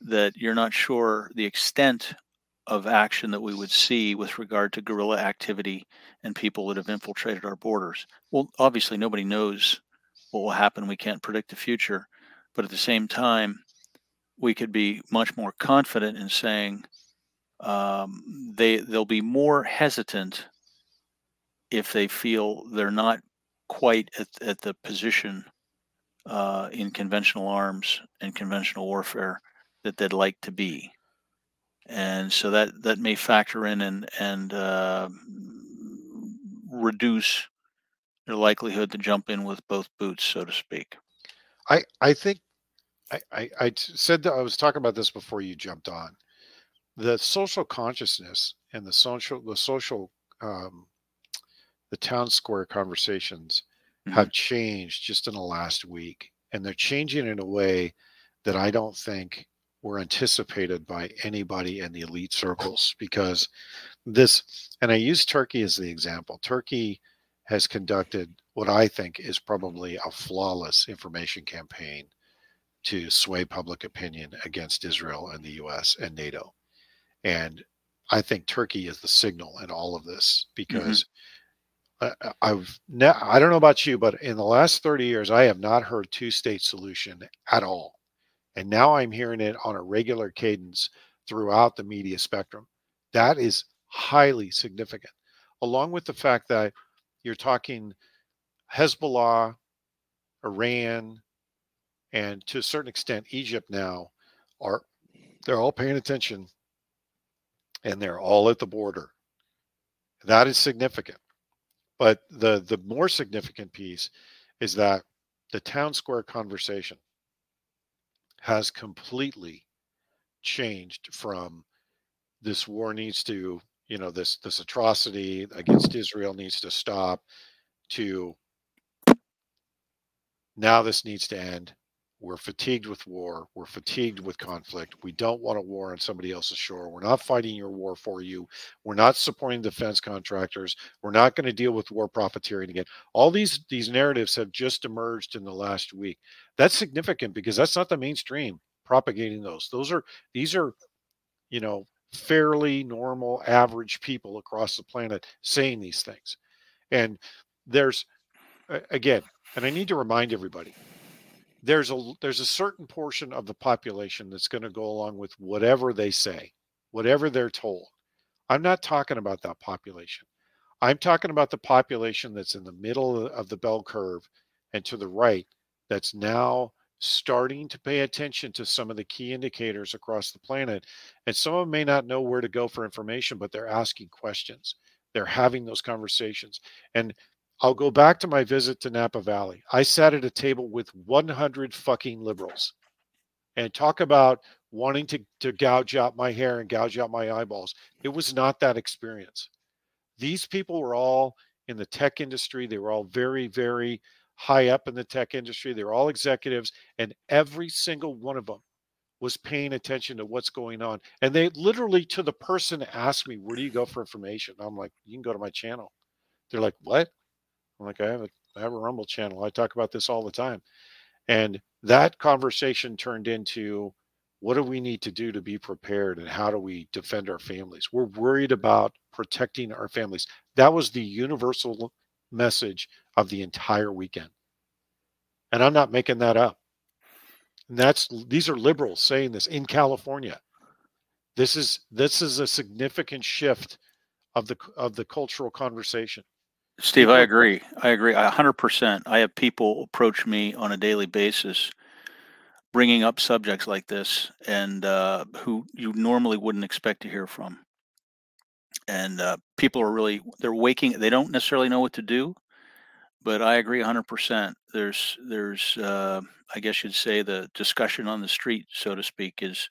that you're not sure the extent of action that we would see with regard to guerrilla activity and people that have infiltrated our borders well obviously nobody knows what will happen. We can't predict the future. But at the same time, we could be much more confident in saying um, they they'll be more hesitant if they feel they're not quite at, at the position uh, in conventional arms and conventional warfare that they'd like to be. And so that, that may factor in and, and uh, reduce their likelihood to jump in with both boots, so to speak. I I think I, I, I said that I was talking about this before you jumped on. The social consciousness and the social the social um, the town square conversations mm-hmm. have changed just in the last week, and they're changing in a way that I don't think were anticipated by anybody in the elite circles because this and I use Turkey as the example. Turkey has conducted what I think is probably a flawless information campaign to sway public opinion against Israel and the US and NATO. And I think Turkey is the signal in all of this because mm-hmm. I've ne- I don't know about you, but in the last 30 years, I have not heard two state solution at all. And now I'm hearing it on a regular cadence throughout the media spectrum. That is highly significant, along with the fact that you're talking Hezbollah, Iran, and to a certain extent Egypt now are they're all paying attention and they're all at the border. That is significant. But the the more significant piece is that the town square conversation has completely changed from this war needs to you know this this atrocity against Israel needs to stop to now this needs to end we're fatigued with war. We're fatigued with conflict. We don't want a war on somebody else's shore. We're not fighting your war for you. We're not supporting defense contractors. We're not going to deal with war profiteering again. All these these narratives have just emerged in the last week. That's significant because that's not the mainstream propagating those. Those are these are, you know, fairly normal average people across the planet saying these things. And there's again, and I need to remind everybody there's a there's a certain portion of the population that's going to go along with whatever they say, whatever they're told. I'm not talking about that population. I'm talking about the population that's in the middle of the bell curve and to the right that's now starting to pay attention to some of the key indicators across the planet. And some of them may not know where to go for information, but they're asking questions. They're having those conversations. And I'll go back to my visit to Napa Valley. I sat at a table with 100 fucking liberals and talk about wanting to, to gouge out my hair and gouge out my eyeballs. It was not that experience. These people were all in the tech industry. They were all very, very high up in the tech industry. They were all executives, and every single one of them was paying attention to what's going on. And they literally, to the person, asked me, Where do you go for information? I'm like, You can go to my channel. They're like, What? I'm like, I have a I have a Rumble channel. I talk about this all the time. And that conversation turned into what do we need to do to be prepared and how do we defend our families? We're worried about protecting our families. That was the universal message of the entire weekend. And I'm not making that up. And that's these are liberals saying this in California. This is this is a significant shift of the of the cultural conversation. Steve, I agree. I agree. A hundred percent. I have people approach me on a daily basis, bringing up subjects like this, and uh, who you normally wouldn't expect to hear from. And uh, people are really they're waking. They don't necessarily know what to do, but I agree a hundred percent. There's there's uh, I guess you'd say the discussion on the street, so to speak, is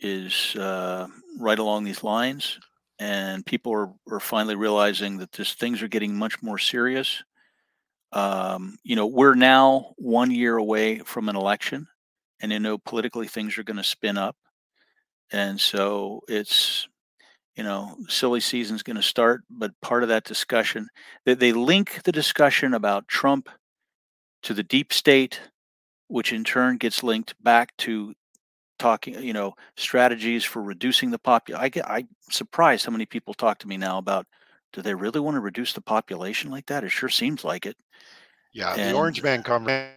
is uh, right along these lines and people are, are finally realizing that this things are getting much more serious. Um, you know, we're now one year away from an election, and you know politically things are going to spin up, and so it's you know silly season's going to start. But part of that discussion, they, they link the discussion about Trump to the deep state, which in turn gets linked back to talking, you know, strategies for reducing the population. I get, I'm surprised how many people talk to me now about, do they really want to reduce the population like that? It sure seems like it. Yeah, and, the Orange Man conversation.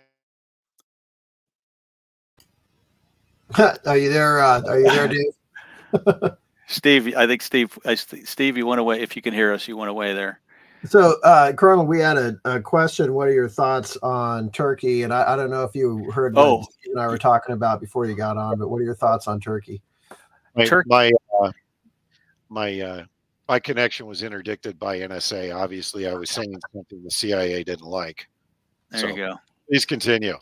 are you there? Uh, are you there, Dave? Steve, I think Steve, I, Steve, you went away. If you can hear us, you went away there. So, uh, Colonel, we had a, a, question. What are your thoughts on Turkey? And I, I don't know if you heard what oh. And I were talking about before you got on, but what are your thoughts on Turkey? My my uh, my, uh, my connection was interdicted by NSA. Obviously, I was saying something the CIA didn't like. There so, you go. Please continue.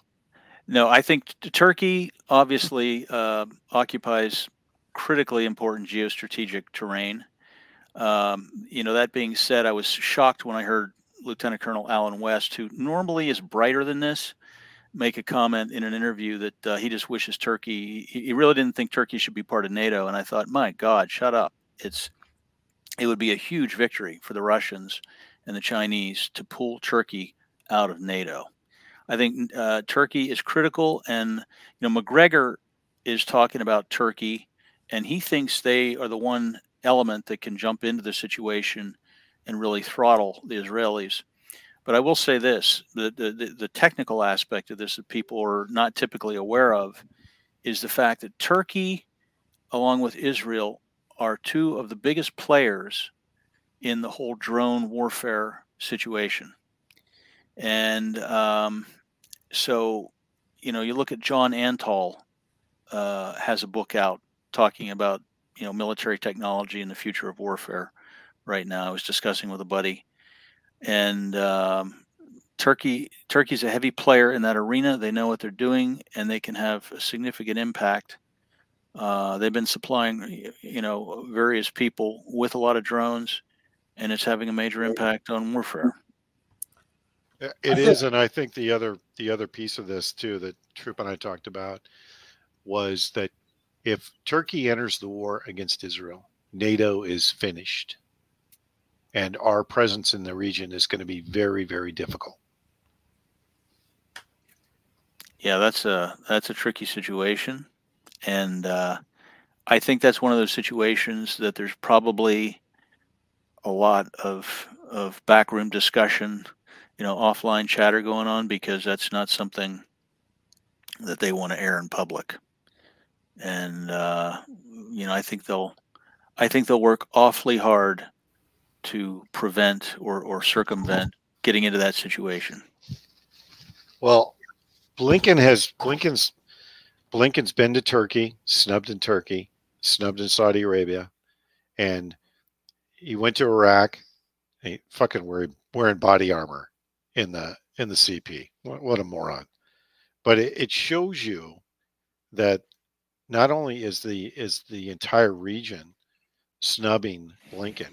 No, I think Turkey obviously uh, occupies critically important geostrategic terrain. Um, you know, that being said, I was shocked when I heard Lieutenant Colonel Allen West, who normally is brighter than this, make a comment in an interview that uh, he just wishes Turkey. He, he, really didn't think Turkey should be part of NATO, and I thought, my God, shut up! It's it would be a huge victory for the Russians and the Chinese to pull Turkey out of NATO. I think uh, Turkey is critical, and you know Macgregor is talking about Turkey, and he thinks they are the one element that can jump into the situation and really throttle the Israelis. But I will say this the, the, the technical aspect of this that people are not typically aware of is the fact that Turkey, along with Israel, are two of the biggest players in the whole drone warfare situation. And um, so, you know, you look at John Antal uh, has a book out talking about you know military technology and the future of warfare right now. I was discussing with a buddy, and um, Turkey Turkey's a heavy player in that arena. They know what they're doing, and they can have a significant impact. Uh, they've been supplying, you know, various people with a lot of drones, and it's having a major impact on warfare. It I is, and I think the other the other piece of this too that Troop and I talked about was that if Turkey enters the war against Israel, NATO is finished, and our presence in the region is going to be very very difficult. Yeah, that's a that's a tricky situation, and uh, I think that's one of those situations that there's probably a lot of of backroom discussion, you know, offline chatter going on because that's not something that they want to air in public. And uh, you know, I think they'll I think they'll work awfully hard to prevent or or circumvent getting into that situation. Well, Blinken has Blinken's Blinken's been to Turkey, snubbed in Turkey, snubbed in Saudi Arabia, and he went to Iraq. He fucking wearing wearing body armor in the in the CP. What, what a moron! But it, it shows you that not only is the is the entire region snubbing Blinken,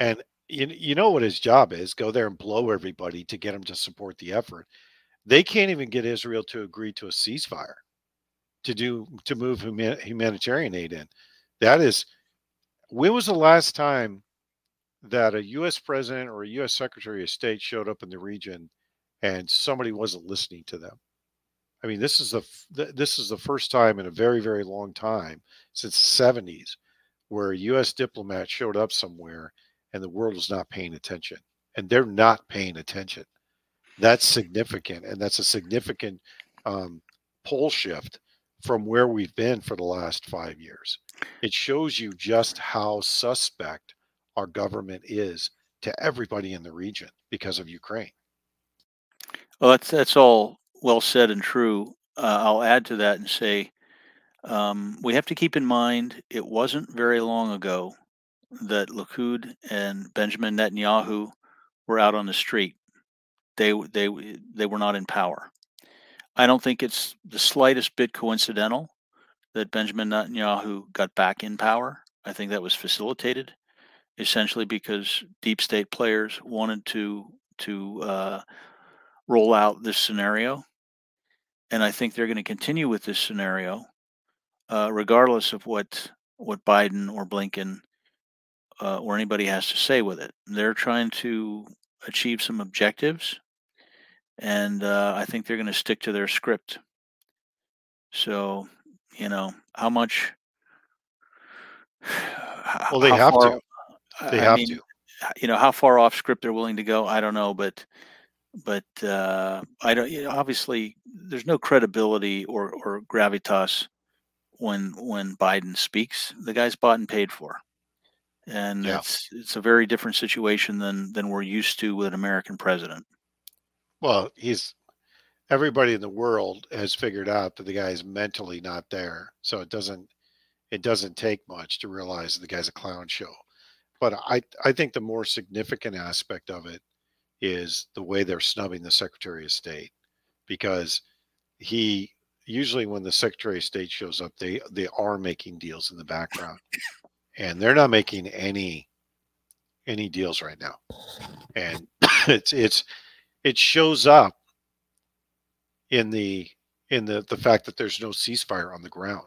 and you, you know what his job is: go there and blow everybody to get him to support the effort they can't even get Israel to agree to a ceasefire to do to move human, humanitarian aid in. That is, when was the last time that a U.S. president or a U.S. Secretary of State showed up in the region and somebody wasn't listening to them? I mean, this is the this is the first time in a very very long time since the 70s where a U.S. diplomat showed up somewhere and the world was not paying attention, and they're not paying attention that's significant and that's a significant um, pole shift from where we've been for the last five years it shows you just how suspect our government is to everybody in the region because of ukraine Well, that's that's all well said and true. Uh, I'll add to that and say um, we have to keep in mind it wasn't very long ago that Likud and Benjamin Netanyahu were out on the street. They they they were not in power. I don't think it's the slightest bit coincidental that Benjamin Netanyahu got back in power. I think that was facilitated essentially because deep state players wanted to to uh, roll out this scenario, and I think they're going to continue with this scenario, uh, regardless of what what Biden or Blinken uh, or anybody has to say with it. They're trying to achieve some objectives, and uh, I think they're going to stick to their script. So, you know, how much? well they have far- to they I have mean, to you know how far off script they're willing to go i don't know but but uh i don't you know, obviously there's no credibility or or gravitas when when biden speaks. The guy's bought and paid for and Yeah. it's it's a very different situation than than we're used to with an american president. Well he's everybody in the world has figured out that the guy is mentally not there so it doesn't it doesn't take much to realize the guy's a clown show. But i i think the more significant aspect of it is the way they're snubbing the secretary of state because he usually when the secretary of state shows up they they are making deals in the background and they're not making any any deals right now. And it's it's it shows up in the in the the fact that there's no ceasefire on the ground.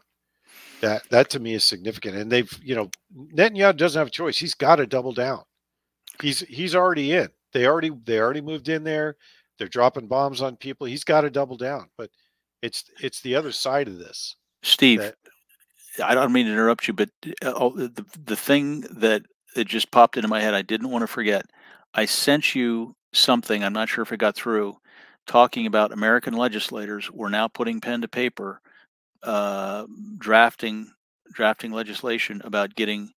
That that to me is significant and they've you know netanyahu doesn't have a choice. He's got to double down. He's he's already in they already they already moved in there they're dropping bombs on people he's got to double down but it's it's the other side of this steve that I don't mean to interrupt you, but uh, oh, the the thing that it just popped into my head, I didn't want to forget. I sent you something. I'm not sure if it got through, talking about American legislators were now putting pen to paper, uh, drafting drafting legislation about getting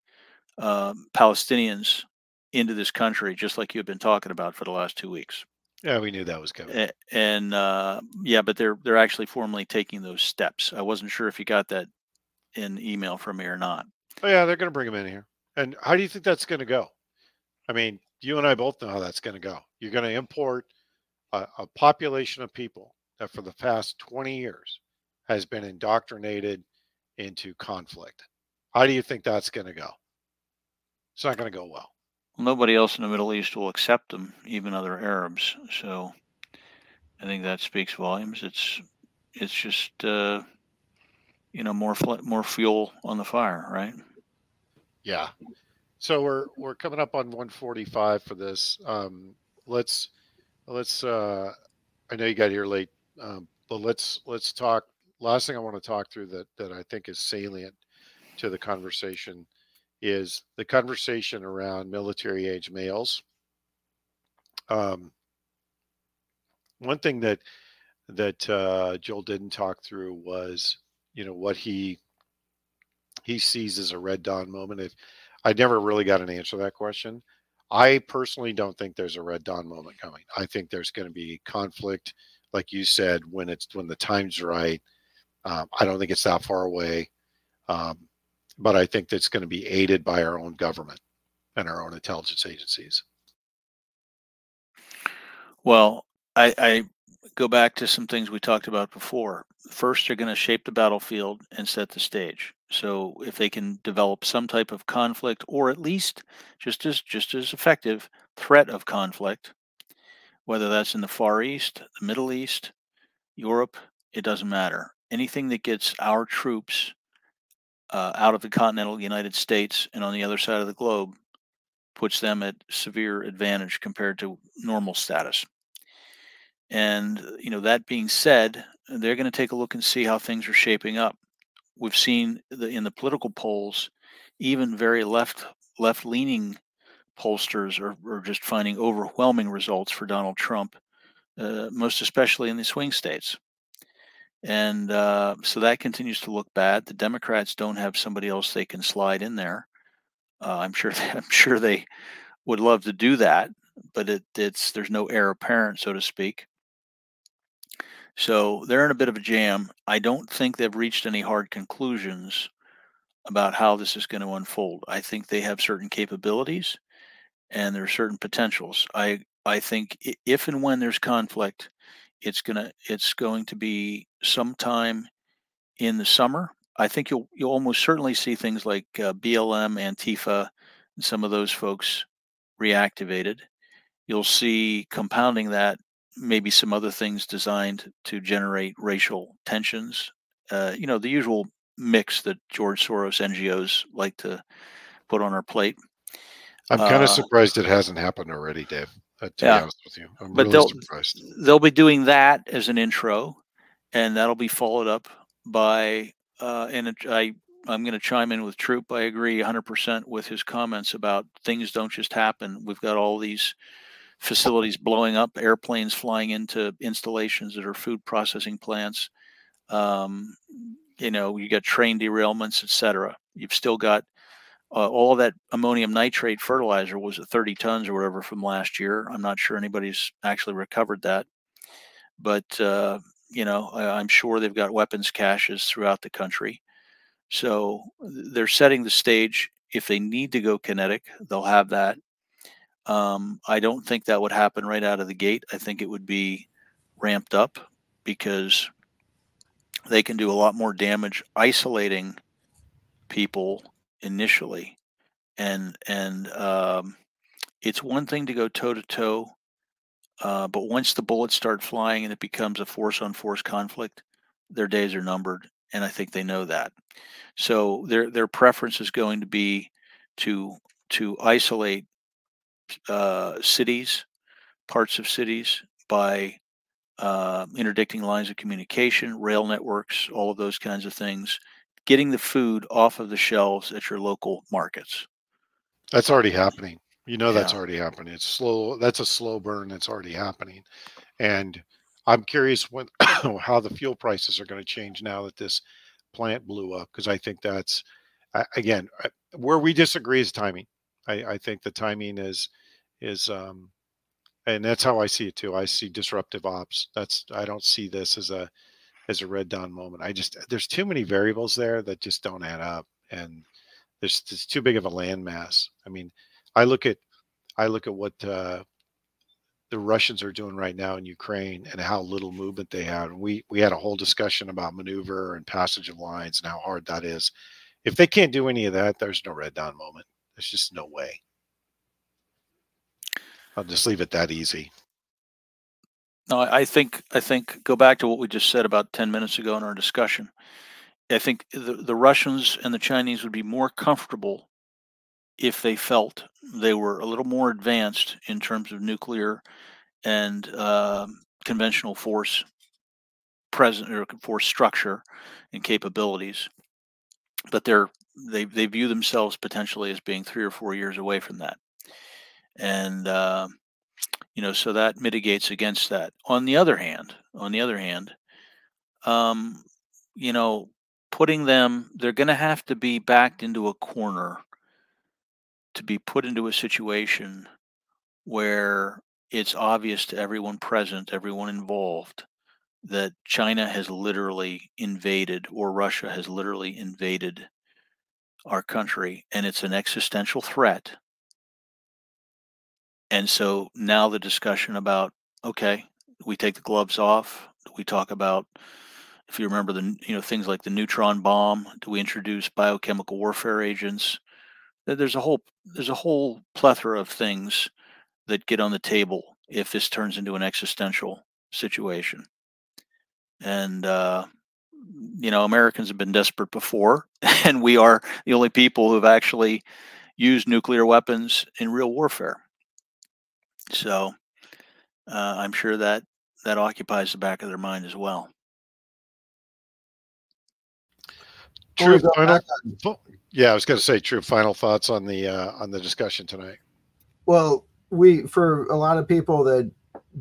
um Palestinians into this country, just like you've been talking about for the last two weeks. yeah we knew that was coming. And uh, yeah, but they're they're actually formally taking those steps. I wasn't sure if you got that in email from me or not. oh yeah they're going to bring them in here. And how do you think that's going to go? I mean you and i both know how that's going to go. You're going to import a, a population of people that for the past 20 years has been indoctrinated into conflict. How do you think that's going to go? It's not going to go well Nobody else in the Middle East will accept them, even other Arabs. So I think that speaks volumes. It's it's just uh, you know more fl- more fuel on the fire, right? Yeah. So we're we're coming up on 145 for this. Um, let's let's. Uh, I know you got here late, um, but let's let's talk. Last thing I want to talk through that that I think is salient to the conversation is the conversation around military age males. Um, one thing that that uh, Joel didn't talk through was, you know, what he he sees as a red dawn moment. I never really got an answer to that question, I personally don't think there's a red dawn moment coming. I think there's going to be conflict, like you said, when it's when the time's right. Um, I don't think it's that far away, um, but I think that's going to be aided by our own government and our own intelligence agencies. Well, I, I go back to some things we talked about before. First, they're going to shape the battlefield and set the stage. So, if they can develop some type of conflict, or at least just as just as effective threat of conflict, whether that's in the Far East, the Middle East, Europe, it doesn't matter. Anything that gets our troops uh, out of the continental United States and on the other side of the globe puts them at severe advantage compared to normal status. And you know that being said, they're going to take a look and see how things are shaping up. We've seen the, in the political polls, even very left left leaning pollsters are, are just finding overwhelming results for Donald Trump, uh, most especially in the swing states. And uh, so that continues to look bad. The Democrats don't have somebody else they can slide in there. Uh, I'm sure. They, I'm sure they would love to do that, but it, it's there's no heir apparent, so to speak. So they're in a bit of a jam. I don't think they've reached any hard conclusions about how this is going to unfold. I think they have certain capabilities and there are certain potentials. I I think if and when there's conflict, it's gonna it's going to be sometime in the summer. I think you'll you'll almost certainly see things like uh, BLM, Antifa, and some of those folks reactivated. You'll see compounding that maybe some other things designed to generate racial tensions. Uh, you know, the usual mix that George Soros NGOs like to put on our plate. I'm kind of uh, surprised it hasn't happened already, Dave. Uh, to yeah. be honest with you, I'm but really they'll, surprised. They'll be doing that as an intro, and that'll be followed up by. Uh, and I, I'm going to chime in with Troop. I agree 100% with his comments about things don't just happen. We've got all these facilities blowing up, airplanes flying into installations that are food processing plants. Um, you know, you got train derailments, etc. You've still got uh, all that ammonium nitrate fertilizer was at 30 tons or whatever from last year. I'm not sure anybody's actually recovered that, but uh, you know, I, am sure they've got weapons caches throughout the country. So they're setting the stage. If they need to go kinetic, they'll have that. Um, I don't think that would happen right out of the gate. I think it would be ramped up because they can do a lot more damage isolating people initially, and and um, it's one thing to go toe to toe, but once the bullets start flying and it becomes a force on force conflict, their days are numbered, and I think they know that. So their their preference is going to be to to isolate uh, cities, parts of cities by uh, interdicting lines of communication, rail networks, all of those kinds of things, getting the food off of the shelves at your local markets. That's already happening. You know that's already happening. It's slow. That's a slow burn. That's already happening, and I'm curious when how the fuel prices are going to change now that this plant blew up because I think that's again where we disagree is timing. I, I think the timing is is um, and that's how I see it too. I see disruptive ops. That's I don't see this as a as a red dawn moment. I just there's too many variables there that just don't add up, and there's it's too big of a landmass. I mean, I look at I look at what uh, the Russians are doing right now in Ukraine and how little movement they have. We we had a whole discussion about maneuver and passage of lines and how hard that is. If they can't do any of that, there's no red dawn moment. There's just no way. I'll just leave it that easy. No, I think I think go back to what we just said about 10 minutes ago in our discussion. I think the, the Russians and the Chinese would be more comfortable if they felt they were a little more advanced in terms of nuclear and um conventional force present or force structure and capabilities. But they're they they view themselves potentially as being three or four years away from that, and uh, you know so that mitigates against that. On the other hand, on the other hand, um, you know, putting them they're going to have to be backed into a corner to be put into a situation where it's obvious to everyone present, everyone involved, that China has literally invaded or Russia has literally invaded our country and it's an existential threat. And so now the discussion about okay, we take the gloves off. We talk about if you remember the you know things like the neutron bomb. Do we introduce biochemical warfare agents? There's a whole there's a whole plethora of things that get on the table if this turns into an existential situation. And uh, you know, Americans have been desperate before, and we are the only people who have actually used nuclear weapons in real warfare. So uh, I'm sure that that occupies the back of their mind as well. True. Final, back on- fo- yeah, I was going to say true. Final thoughts on the uh, on the discussion tonight. Well, we for a lot of people that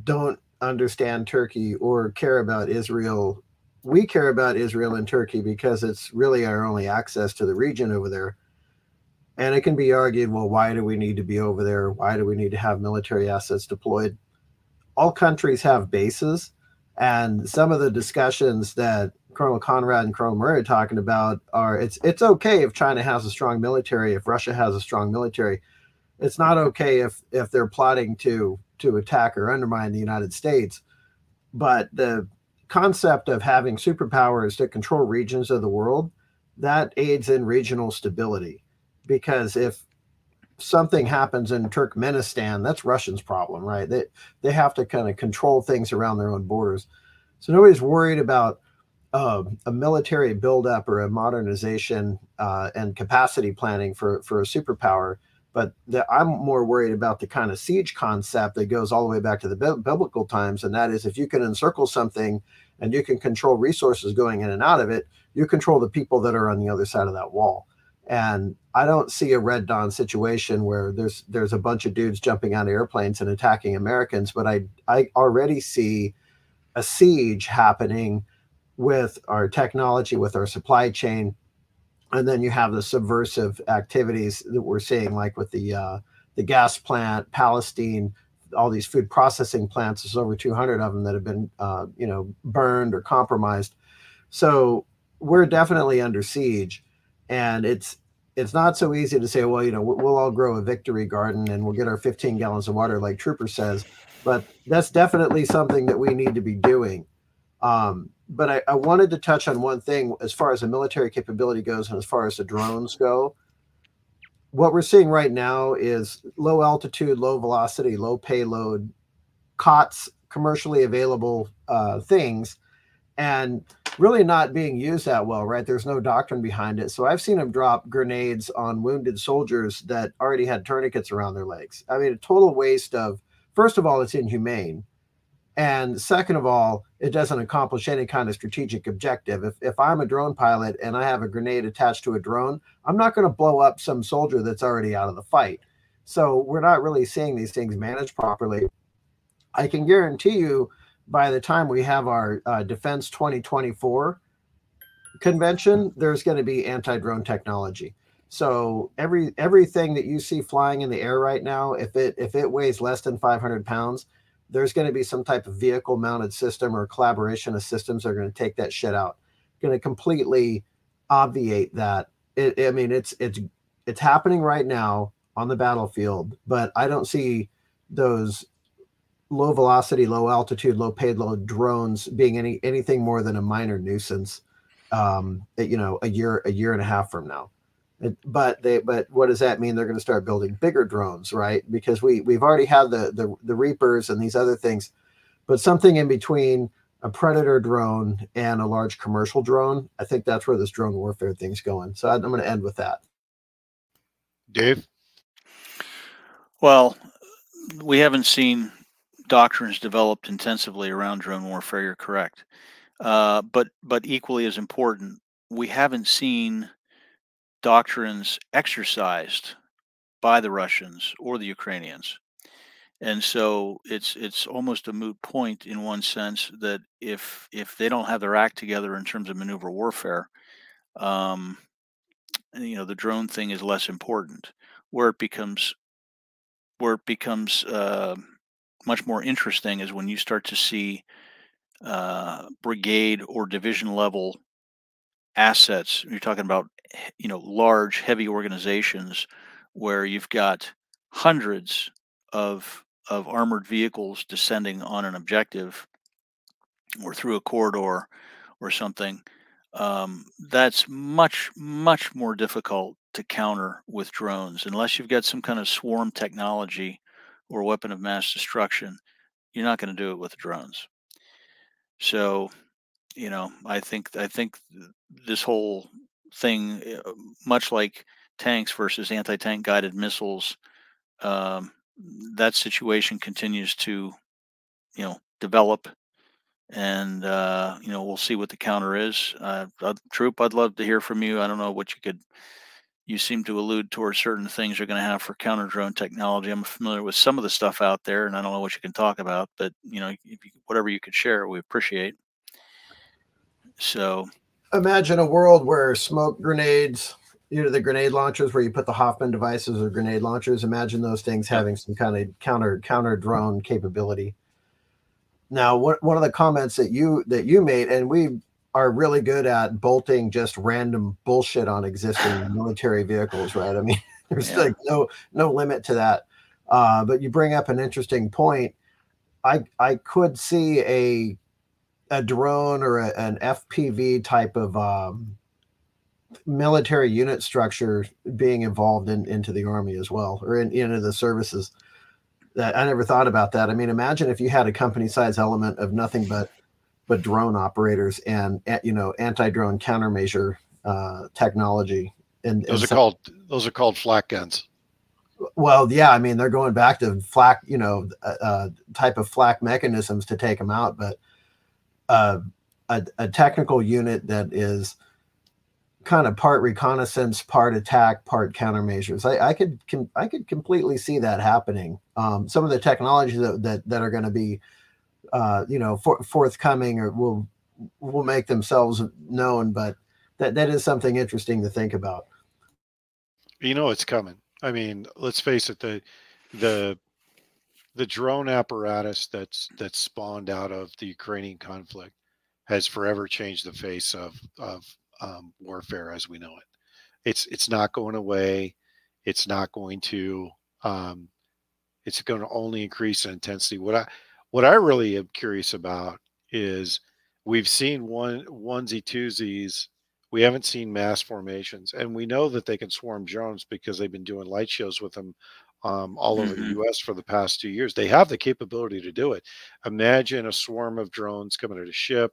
don't understand Turkey or care about Israel, we care about Israel and Turkey because it's really our only access to the region over there. And it can be argued, well, why do we need to be over there? Why do we need to have military assets deployed? All countries have bases, and some of the discussions that Colonel Conrad and Colonel Murray are talking about are it's it's okay if China has a strong military, if Russia has a strong military it's not okay if if they're plotting to to attack or undermine the United States. But the concept of having superpowers that control regions of the world that aids in regional stability, because if something happens in Turkmenistan, that's Russians' problem, right? They they have to kind of control things around their own borders. So nobody's worried about uh, a military buildup or a modernization uh, and capacity planning for for a superpower but the, I'm more worried about the kind of siege concept that goes all the way back to the bi- biblical times, and that is if you can encircle something and you can control resources going in and out of it, you control the people that are on the other side of that wall. And I don't see a Red Dawn situation where there's there's a bunch of dudes jumping on airplanes and attacking Americans, but I I already see a siege happening with our technology, with our supply chain, and then you have the subversive activities that we're seeing, like with the uh, the gas plant, Palestine, all these food processing plants. There's over 200 of them that have been, uh, you know, burned or compromised. So we're definitely under siege, and it's it's not so easy to say, well, you know, we- we'll all grow a victory garden and we'll get our 15 gallons of water, like Trooper says. But that's definitely something that we need to be doing. Um, but I, I wanted to touch on one thing as far as the military capability goes and as far as the drones go. What we're seeing right now is low altitude, low velocity, low payload COTS, commercially available uh, things, and really not being used that well, right? There's no doctrine behind it. So I've seen them drop grenades on wounded soldiers that already had tourniquets around their legs. I mean, a total waste of, first of all, it's inhumane. And second of all, it doesn't accomplish any kind of strategic objective. If, if I'm a drone pilot and I have a grenade attached to a drone, I'm not going to blow up some soldier that's already out of the fight. So we're not really seeing these things managed properly. I can guarantee you by the time we have our uh, Defense 2024 convention, there's going to be anti-drone technology. So every everything that you see flying in the air right now, if it if it weighs less than 500 pounds, there's going to be some type of vehicle mounted system or collaboration of systems that are going to take that shit out. Going to completely obviate that. It, I mean, it's it's it's happening right now on the battlefield, but I don't see those low velocity, low altitude, low payload drones being any anything more than a minor nuisance. Um, you know, a year a year and a half from now. It, but they but what does that mean? They're going to start building bigger drones, right? Because we we've already had the the the Reapers and these other things, but something in between a predator drone and a large commercial drone. I think that's where this drone warfare thing's going. So I'm going to end with that. Dave? Well, we haven't seen doctrines developed intensively around drone warfare. You're correct, uh, but but equally as important, we haven't seen doctrines exercised by the Russians or the Ukrainians. And so it's it's almost a moot point in one sense that if if they don't have their act together in terms of maneuver warfare, um, you know the drone thing is less important. Where it becomes where it becomes uh, much more interesting is when you start to see uh, brigade or division level assets. You're talking about you know large, heavy organizations where you've got hundreds of of armored vehicles descending on an objective or through a corridor or something. Um, that's much much more difficult to counter with drones unless you've got some kind of swarm technology or weapon of mass destruction. You're not going to do it with drones. So, you know, I think I think this whole thing, uh, much like tanks versus anti-tank guided missiles, um, that situation continues to, you know, develop, and uh, you know we'll see what the counter is. Uh, Troop, I'd love to hear from you. I don't know what you could. You seem to allude towards certain things you're going to have for counter drone technology. I'm familiar with some of the stuff out there, and I don't know what you can talk about, but you know, you, whatever you could share, we appreciate. So, imagine a world where smoke grenades you know the grenade launchers where you put the Hoffman devices or grenade launchers. Imagine those things having some kind of counter counter drone capability. Now, what, one of the comments that you that you made, and we are really good at bolting just random bullshit on existing military vehicles, right? I mean, there's yeah. like no no limit to that. Uh, but you bring up an interesting point. I I could see a a drone or a, an FPV type of um, military unit structure being involved in into the army as well or in, into the services that i never thought about that i mean imagine if you had a company size element of nothing but but drone operators and you know anti-drone countermeasure uh, technology and those and are called those are called flak guns well yeah i mean they're going back to flak you know uh, uh type of flak mechanisms to take them out but uh, a, a technical unit that is kind of part reconnaissance, part attack, part countermeasures. I, I could com- I could completely see that happening. Um, some of the technologies that that, that are going to be, uh, you know, for, forthcoming or will will make themselves known, but that that is something interesting to think about. You know, it's coming. I mean, let's face it the the the drone apparatus that's that's spawned out of the Ukrainian conflict has forever changed the face of of um, warfare as we know it. It's it's not going away. It's not going to. Um, it's going to only increase in intensity. What I what I really am curious about is we've seen one onesie twosies. We haven't seen mass formations, and we know that they can swarm drones because they've been doing light shows with them um, all mm-hmm. over the mm-hmm. U.S. for the past two years. They have the capability to do it. Imagine a swarm of drones coming at a ship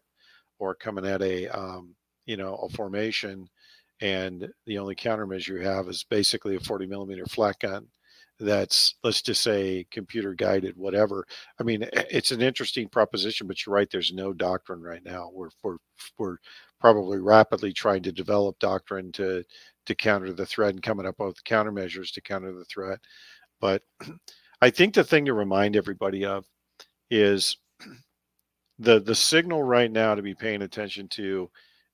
or coming at a um, you know a formation and the only countermeasure you have is basically a 40 millimeter flak gun that's let's just say computer guided whatever. I mean it's an interesting proposition but you're right there's no doctrine right now. We're we're, we're probably rapidly trying to develop doctrine to to counter the threat and coming up with countermeasures to counter the threat. But i think the thing to remind everybody of is the the signal right now to be paying attention to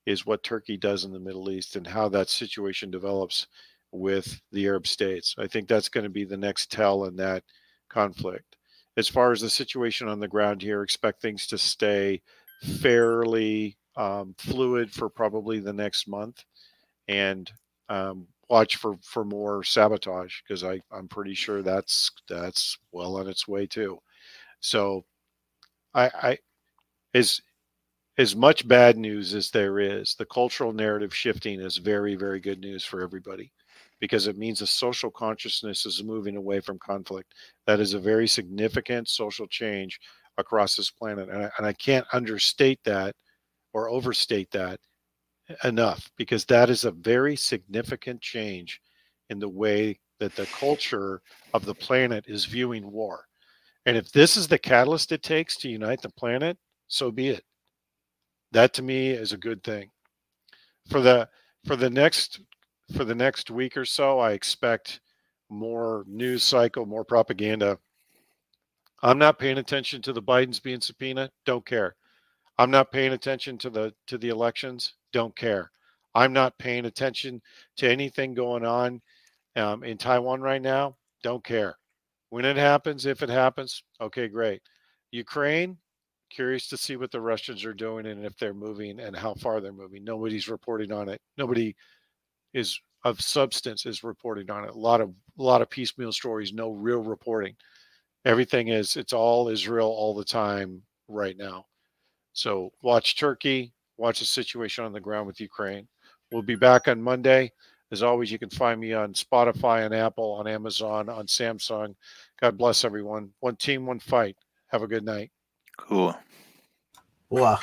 is what Turkey does in the Middle East and how that situation develops with the Arab states. I think that's going to be the next tell in that conflict. As far as the situation on the ground here, expect things to stay fairly um, fluid for probably the next month, and um, watch for for more sabotage because I I'm pretty sure that's that's well on its way too. So, I I is as much bad news as there is, the cultural narrative shifting is very, very good news for everybody because it means a social consciousness is moving away from conflict. That is a very significant social change across this planet. And I, and I can't understate that or overstate that enough because that is a very significant change in the way that the culture of the planet is viewing war. And if this is the catalyst it takes to unite the planet, so be it. That to me is a good thing. For the for the next for the next week or so, I expect more news cycle, more propaganda. I'm not paying attention to the Bidens being subpoenaed. Don't care. I'm not paying attention to the to the elections. Don't care. I'm not paying attention to anything going on um, in Taiwan right now. Don't care. When it happens, if it happens, okay, great. Ukraine, curious to see what the Russians are doing and if they're moving and how far they're moving. Nobody's reporting on it. Nobody is of substance is reporting on it. A lot of a lot of piecemeal stories, no real reporting. Everything is it's all Israel all the time right now. So watch Turkey, watch the situation on the ground with Ukraine. We'll be back on Monday. As always, you can find me on Spotify, on Apple, on Amazon, on Samsung. God bless everyone. One team, one fight. Have a good night. Cool. Wow.